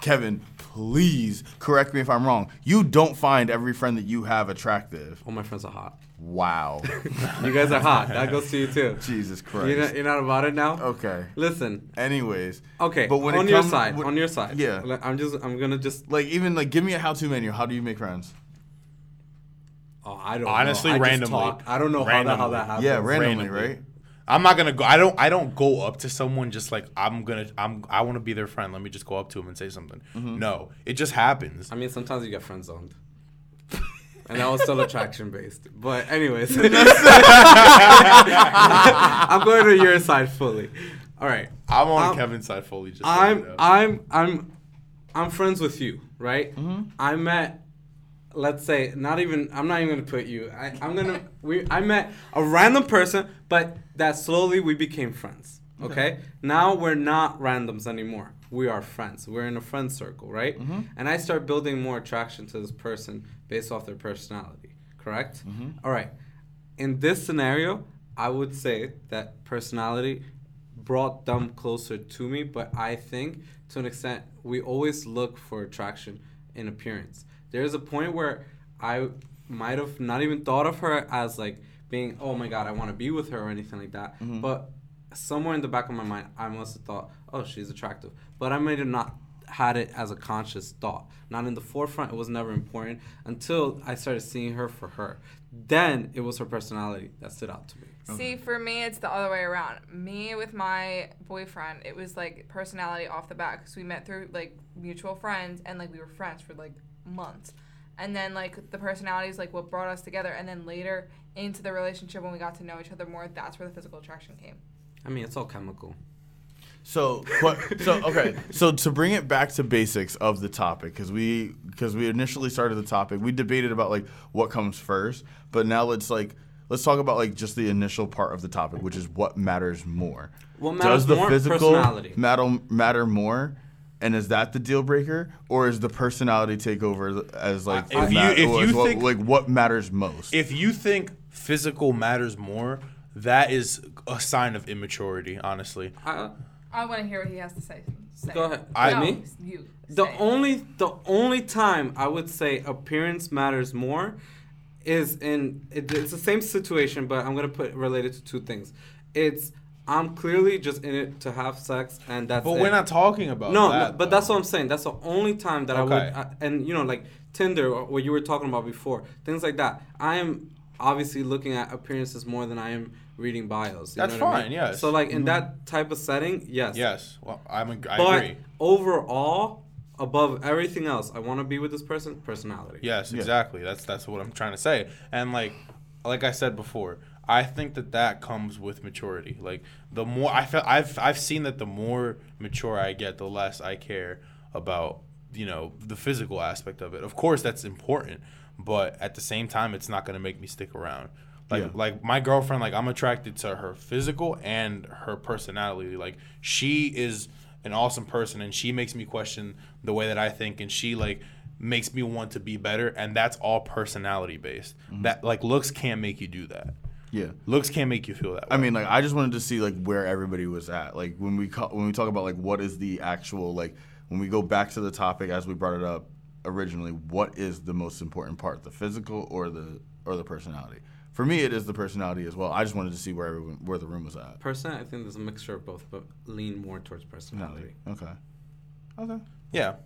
B: Kevin. Please correct me if I'm wrong. You don't find every friend that you have attractive.
C: All my friends are hot.
B: Wow.
C: You guys are hot. That goes to you too.
B: Jesus Christ.
C: You're not, you're not about it now.
B: okay.
C: Listen.
B: Anyways.
C: Okay.
B: But when it
C: on your side,
B: when-
C: on your side.
B: Yeah.
C: I'm just. I'm gonna just.
B: Like even like give me a how-to menu. How do you make friends?
C: Oh, I don't.
A: Honestly,
C: know. I
A: randomly.
C: talk. I don't know how that how that happens.
B: Yeah, randomly,
A: randomly.
B: right?
A: I'm not gonna go. I don't. I don't go up to someone just like I'm gonna. I'm. I want to be their friend. Let me just go up to them and say something.
B: Mm-hmm.
A: No, it just happens.
C: I mean, sometimes you get friend zoned. and that was still attraction based. But anyways, I'm going to your side fully. All right.
A: I'm on
C: I'm-
A: Kevin's side fully. Just so you
C: I'm
A: know.
C: I'm I'm I'm friends with you, right? I met let's say not even I'm not even gonna put you. I, I'm gonna we I met a random person, but that slowly we became friends. Okay? Now we're not randoms anymore. We are friends. We're in a friend circle, right? Mm-hmm. And I start building more attraction to this person based off their personality. Correct? Mm-hmm. All right. In this scenario, I would say that personality brought them closer to me, but I think to an extent we always look for attraction in appearance. There's a point where I might have not even thought of her as like being, oh my god, I want to be with her or anything like that. Mm-hmm. But somewhere in the back of my mind, I must have thought, oh, she's attractive. But I might have not had it as a conscious thought. Not in the forefront, it was never important until I started seeing her for her. Then it was her personality that stood out to me.
D: See, for me, it's the other way around. Me with my boyfriend, it was like personality off the bat because we met through like mutual friends and like we were friends for like months. And then like the personality is like what brought us together. And then later into the relationship when we got to know each other more, that's where the physical attraction came.
C: I mean, it's all chemical.
B: So, qu- so okay. So to bring it back to basics of the topic, because we because we initially started the topic, we debated about like what comes first, but now let's like let's talk about like just the initial part of the topic, which is what matters more.
C: What matters
B: Does the
C: more?
B: physical matter matter more? And is that the deal breaker, or is the personality take over as like
A: if
B: the
A: you-
B: ma-
A: if you
B: what-
A: think-
B: like what matters most?
A: If you think physical matters more, that is a sign of immaturity. Honestly,
C: I,
D: I want to hear what he has to say. say.
C: Go ahead.
A: I-
D: no,
C: me?
D: You.
C: The
D: say
C: only the only time I would say appearance matters more is in it, it's the same situation, but I'm gonna put related to two things. It's I'm clearly just in it to have sex, and that's.
A: but
C: it.
A: we're not talking about
C: No,
A: that.
C: no, but
A: though.
C: that's what I'm saying. That's the only time that I would, I, and you know, like Tinder, or what you were talking about before, things like that. I am obviously looking at appearances more than I am reading bios. you
A: That's
C: know what I
A: fine,
C: mean?
A: yes.
C: So like in mm-hmm. that type of setting, yes.
A: Yes, well, I'm. ag- I
C: But
A: agree.
C: overall, above everything else, I want to be with this person. Personality.
A: Yes,
B: Yeah.
A: exactly. That's that's what I'm trying to say. And like like I said before, I think that that comes with maturity. Like the more I feel I've I've seen that the more mature I get, the less I care about, you know, the physical aspect of it. Of course that's important, but at the same time it's not going to make me stick around. Like
B: Yeah.
A: like my girlfriend like I'm attracted to her physical and her personality. Like she is an awesome person and she makes me question the way that I think and she like makes me want to be better and that's all personality based.
B: Mm-hmm.
A: That like looks can't make you do that.
B: Yeah.
A: Looks can't make you feel that way.
B: I mean, like, I just wanted to see like where everybody was at. Like when we ca- when we talk about like what is the actual like when we go back to the topic as we brought it up originally, what is the most important part, the physical or the or the personality? For me, it is the personality as well. I just wanted to see where everyone, where the room was at.
C: Person, I think there's a mixture of both, but lean more towards personality.
B: Okay. Okay.
A: yeah.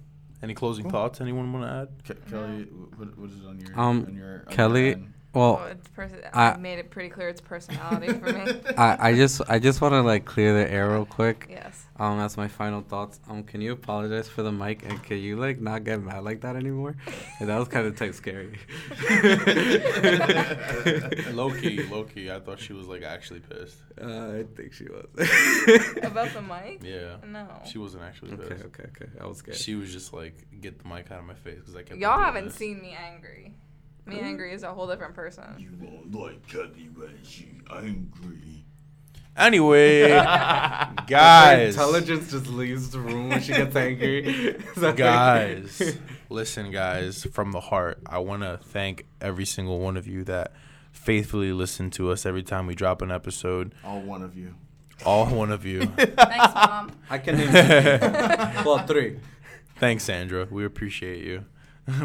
A: Any closing thoughts anyone want to add?
B: Ke- Kelly, what, what is on your
C: Um,
B: on your on
C: Kelly,
B: your end?
C: Well,
D: Oh, it's pers-
C: I-
D: I made it pretty clear it's personality for me.
C: I, I just I just want to like clear the air real quick.
D: yes.
C: Um, that's my final thoughts. Um, can you apologize for the mic and can you like not get mad like that anymore? Yeah, that was kind of type scary.
A: low key, low key. I thought she was like actually pissed.
C: Uh, I think she was.
D: About the mic?
A: Yeah.
D: No.
A: She wasn't actually
C: okay,
A: pissed.
C: okay, okay. okay. I was scared.
A: She was just like, get the mic out of my face because I kept.
D: Y'all haven't
A: this.
D: seen me angry. Me angry is a whole different person.
B: You won't like Kelly when she angry.
A: Anyway,
C: Her
A: guys,
C: intelligence just leaves the room when she gets angry. Is
A: guys, listen, guys, from the heart, I want to thank every single one of you that faithfully listen to us every time we drop an episode.
B: All one of you.
A: All one of you.
D: Thanks, mom.
C: I can name two. well three.
A: Thanks, Sandra. We appreciate you.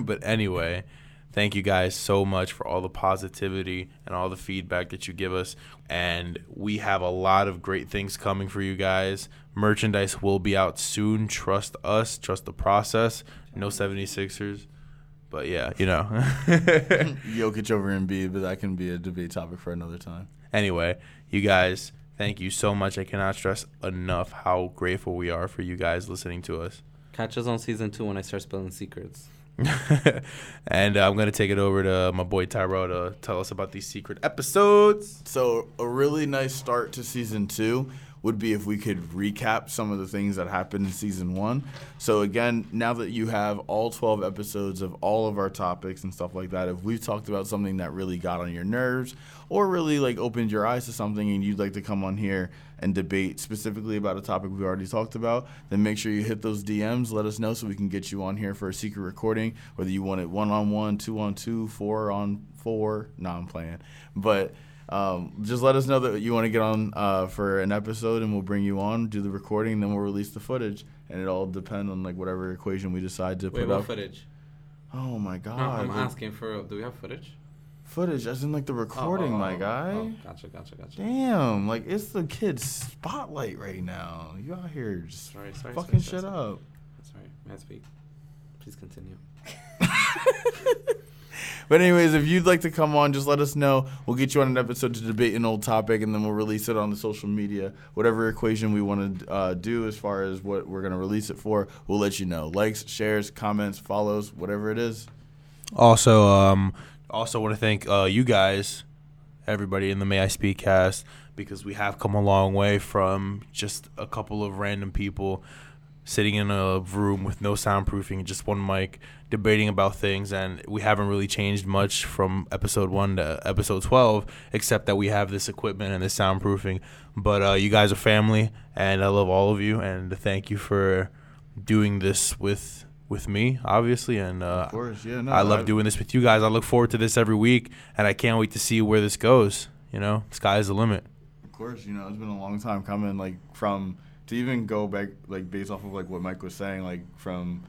A: but anyway, thank you guys so much for all the positivity and all the feedback that you give us. And we have a lot of great things coming for you guys. Merchandise will be out soon. Trust us, trust the process. No 76ers. But yeah, you know.
B: Jokic over Embiid, but that can be a debate topic for another time.
A: anyway, you guys, thank you so much. I cannot stress enough how grateful we are for you guys listening to us.
C: Catch us on season two when I start spilling secrets.
A: and uh, I'm gonna take it over to my boy Tyrell to tell us about these secret episodes.
B: So a really nice start to season two would be if we could recap some of the things that happened in season one. So again, now that you have all 12 episodes of all of our topics and stuff like that, if we've talked about something that really got on your nerves or really like opened your eyes to something and you'd like to come on here and debate specifically about a topic we already talked about, then make sure you hit those DMs, let us know so we can get you on here for a secret recording, whether you want it one on one, two on two, four on four. No, I'm playing. But um, just let us know that you want to get on uh, for an episode, and we'll bring you on, do the recording, then we'll release the footage. And it all depend on like whatever equation we decide to
C: Wait,
B: put
C: what
B: up.
C: footage?
B: Oh my god!
C: No, I'm asking for. Do we have footage?
B: Footage, as in like the recording,
C: Oh, oh,
B: my
C: oh,
B: guy.
C: Oh, gotcha, gotcha, gotcha.
B: Damn, like it's the kid's spotlight right now. You out here just
C: Sorry, sorry.
B: fucking
C: sorry,
B: shit
C: sorry,
B: up.
C: Sorry, may I speak? Please continue.
B: But anyways, if you'd like to come on, just let us know. We'll get you on an episode to debate an old topic, and then we'll release it on the social media. Whatever equation we want to uh, do as far as what we're gonna release it for, we'll let you know. Likes, shares, comments, follows, whatever it is.
A: Also, um, also want to thank uh, you guys, everybody in the May I Speak cast, because we have come a long way from just a couple of random people sitting in a room with no soundproofing, just one mic, debating about things, and we haven't really changed much from episode one to episode twelve, except that we have this equipment and this soundproofing. But uh, you guys are family, and I love all of you, and thank you for doing this with with me, obviously, and uh,
B: Of course, yeah. No,
A: I love doing this with you guys. I look forward to this every week, and I can't wait to see where this goes. You know, sky's the limit.
B: Of course, you know it's been a long time coming. Like from to even go back, like based off of like what Mike was saying, like from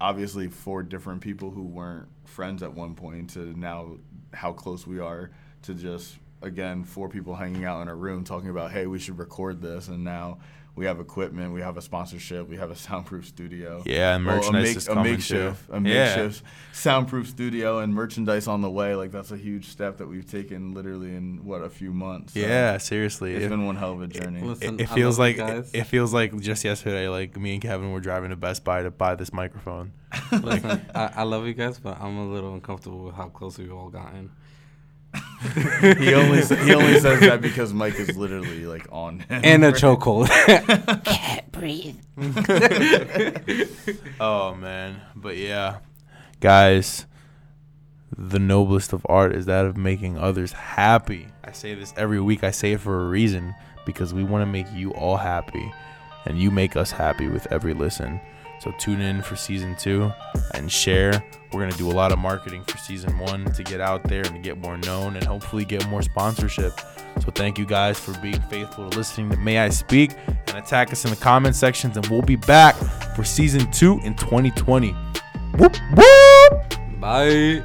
B: obviously four different people who weren't friends at one point to now how close we are to just again four people hanging out in a room talking about hey we should record this and now we have equipment we have a sponsorship we have a soundproof studio
A: Yeah, and
B: Well, a,
A: merchandise
B: make-
A: is
B: a makeshift
A: too.
B: a
A: Yeah.
B: makeshift soundproof studio and merchandise on the way like that's a huge step that we've taken literally in what a few months So
A: Yeah, seriously.
B: it's
A: It,
B: been one hell of a journey
C: Listen,
A: it, it feels like
C: guys.
A: it feels like just yesterday, like me and Kevin were driving to Best Buy to buy this microphone.
C: Listen, I, I love you guys, but I'm a little uncomfortable with how close we've all gotten.
B: he only sa- he only says that because Mike is literally like on him.
C: In a chokehold.
D: Can't breathe.
A: Oh man, but yeah, guys, the noblest of art is that of making others happy. I say this every week. I say it for a reason because we want to make you all happy, and you make us happy with every listen. So tune in for season two and share. We're gonna do a lot of marketing for season one to get out there and to get more known and hopefully get more sponsorship. So thank you guys for being faithful to listening to May I Speak and attack us in the comment sections and we'll be back for season two in 2020. Whoop whoop!
C: Bye.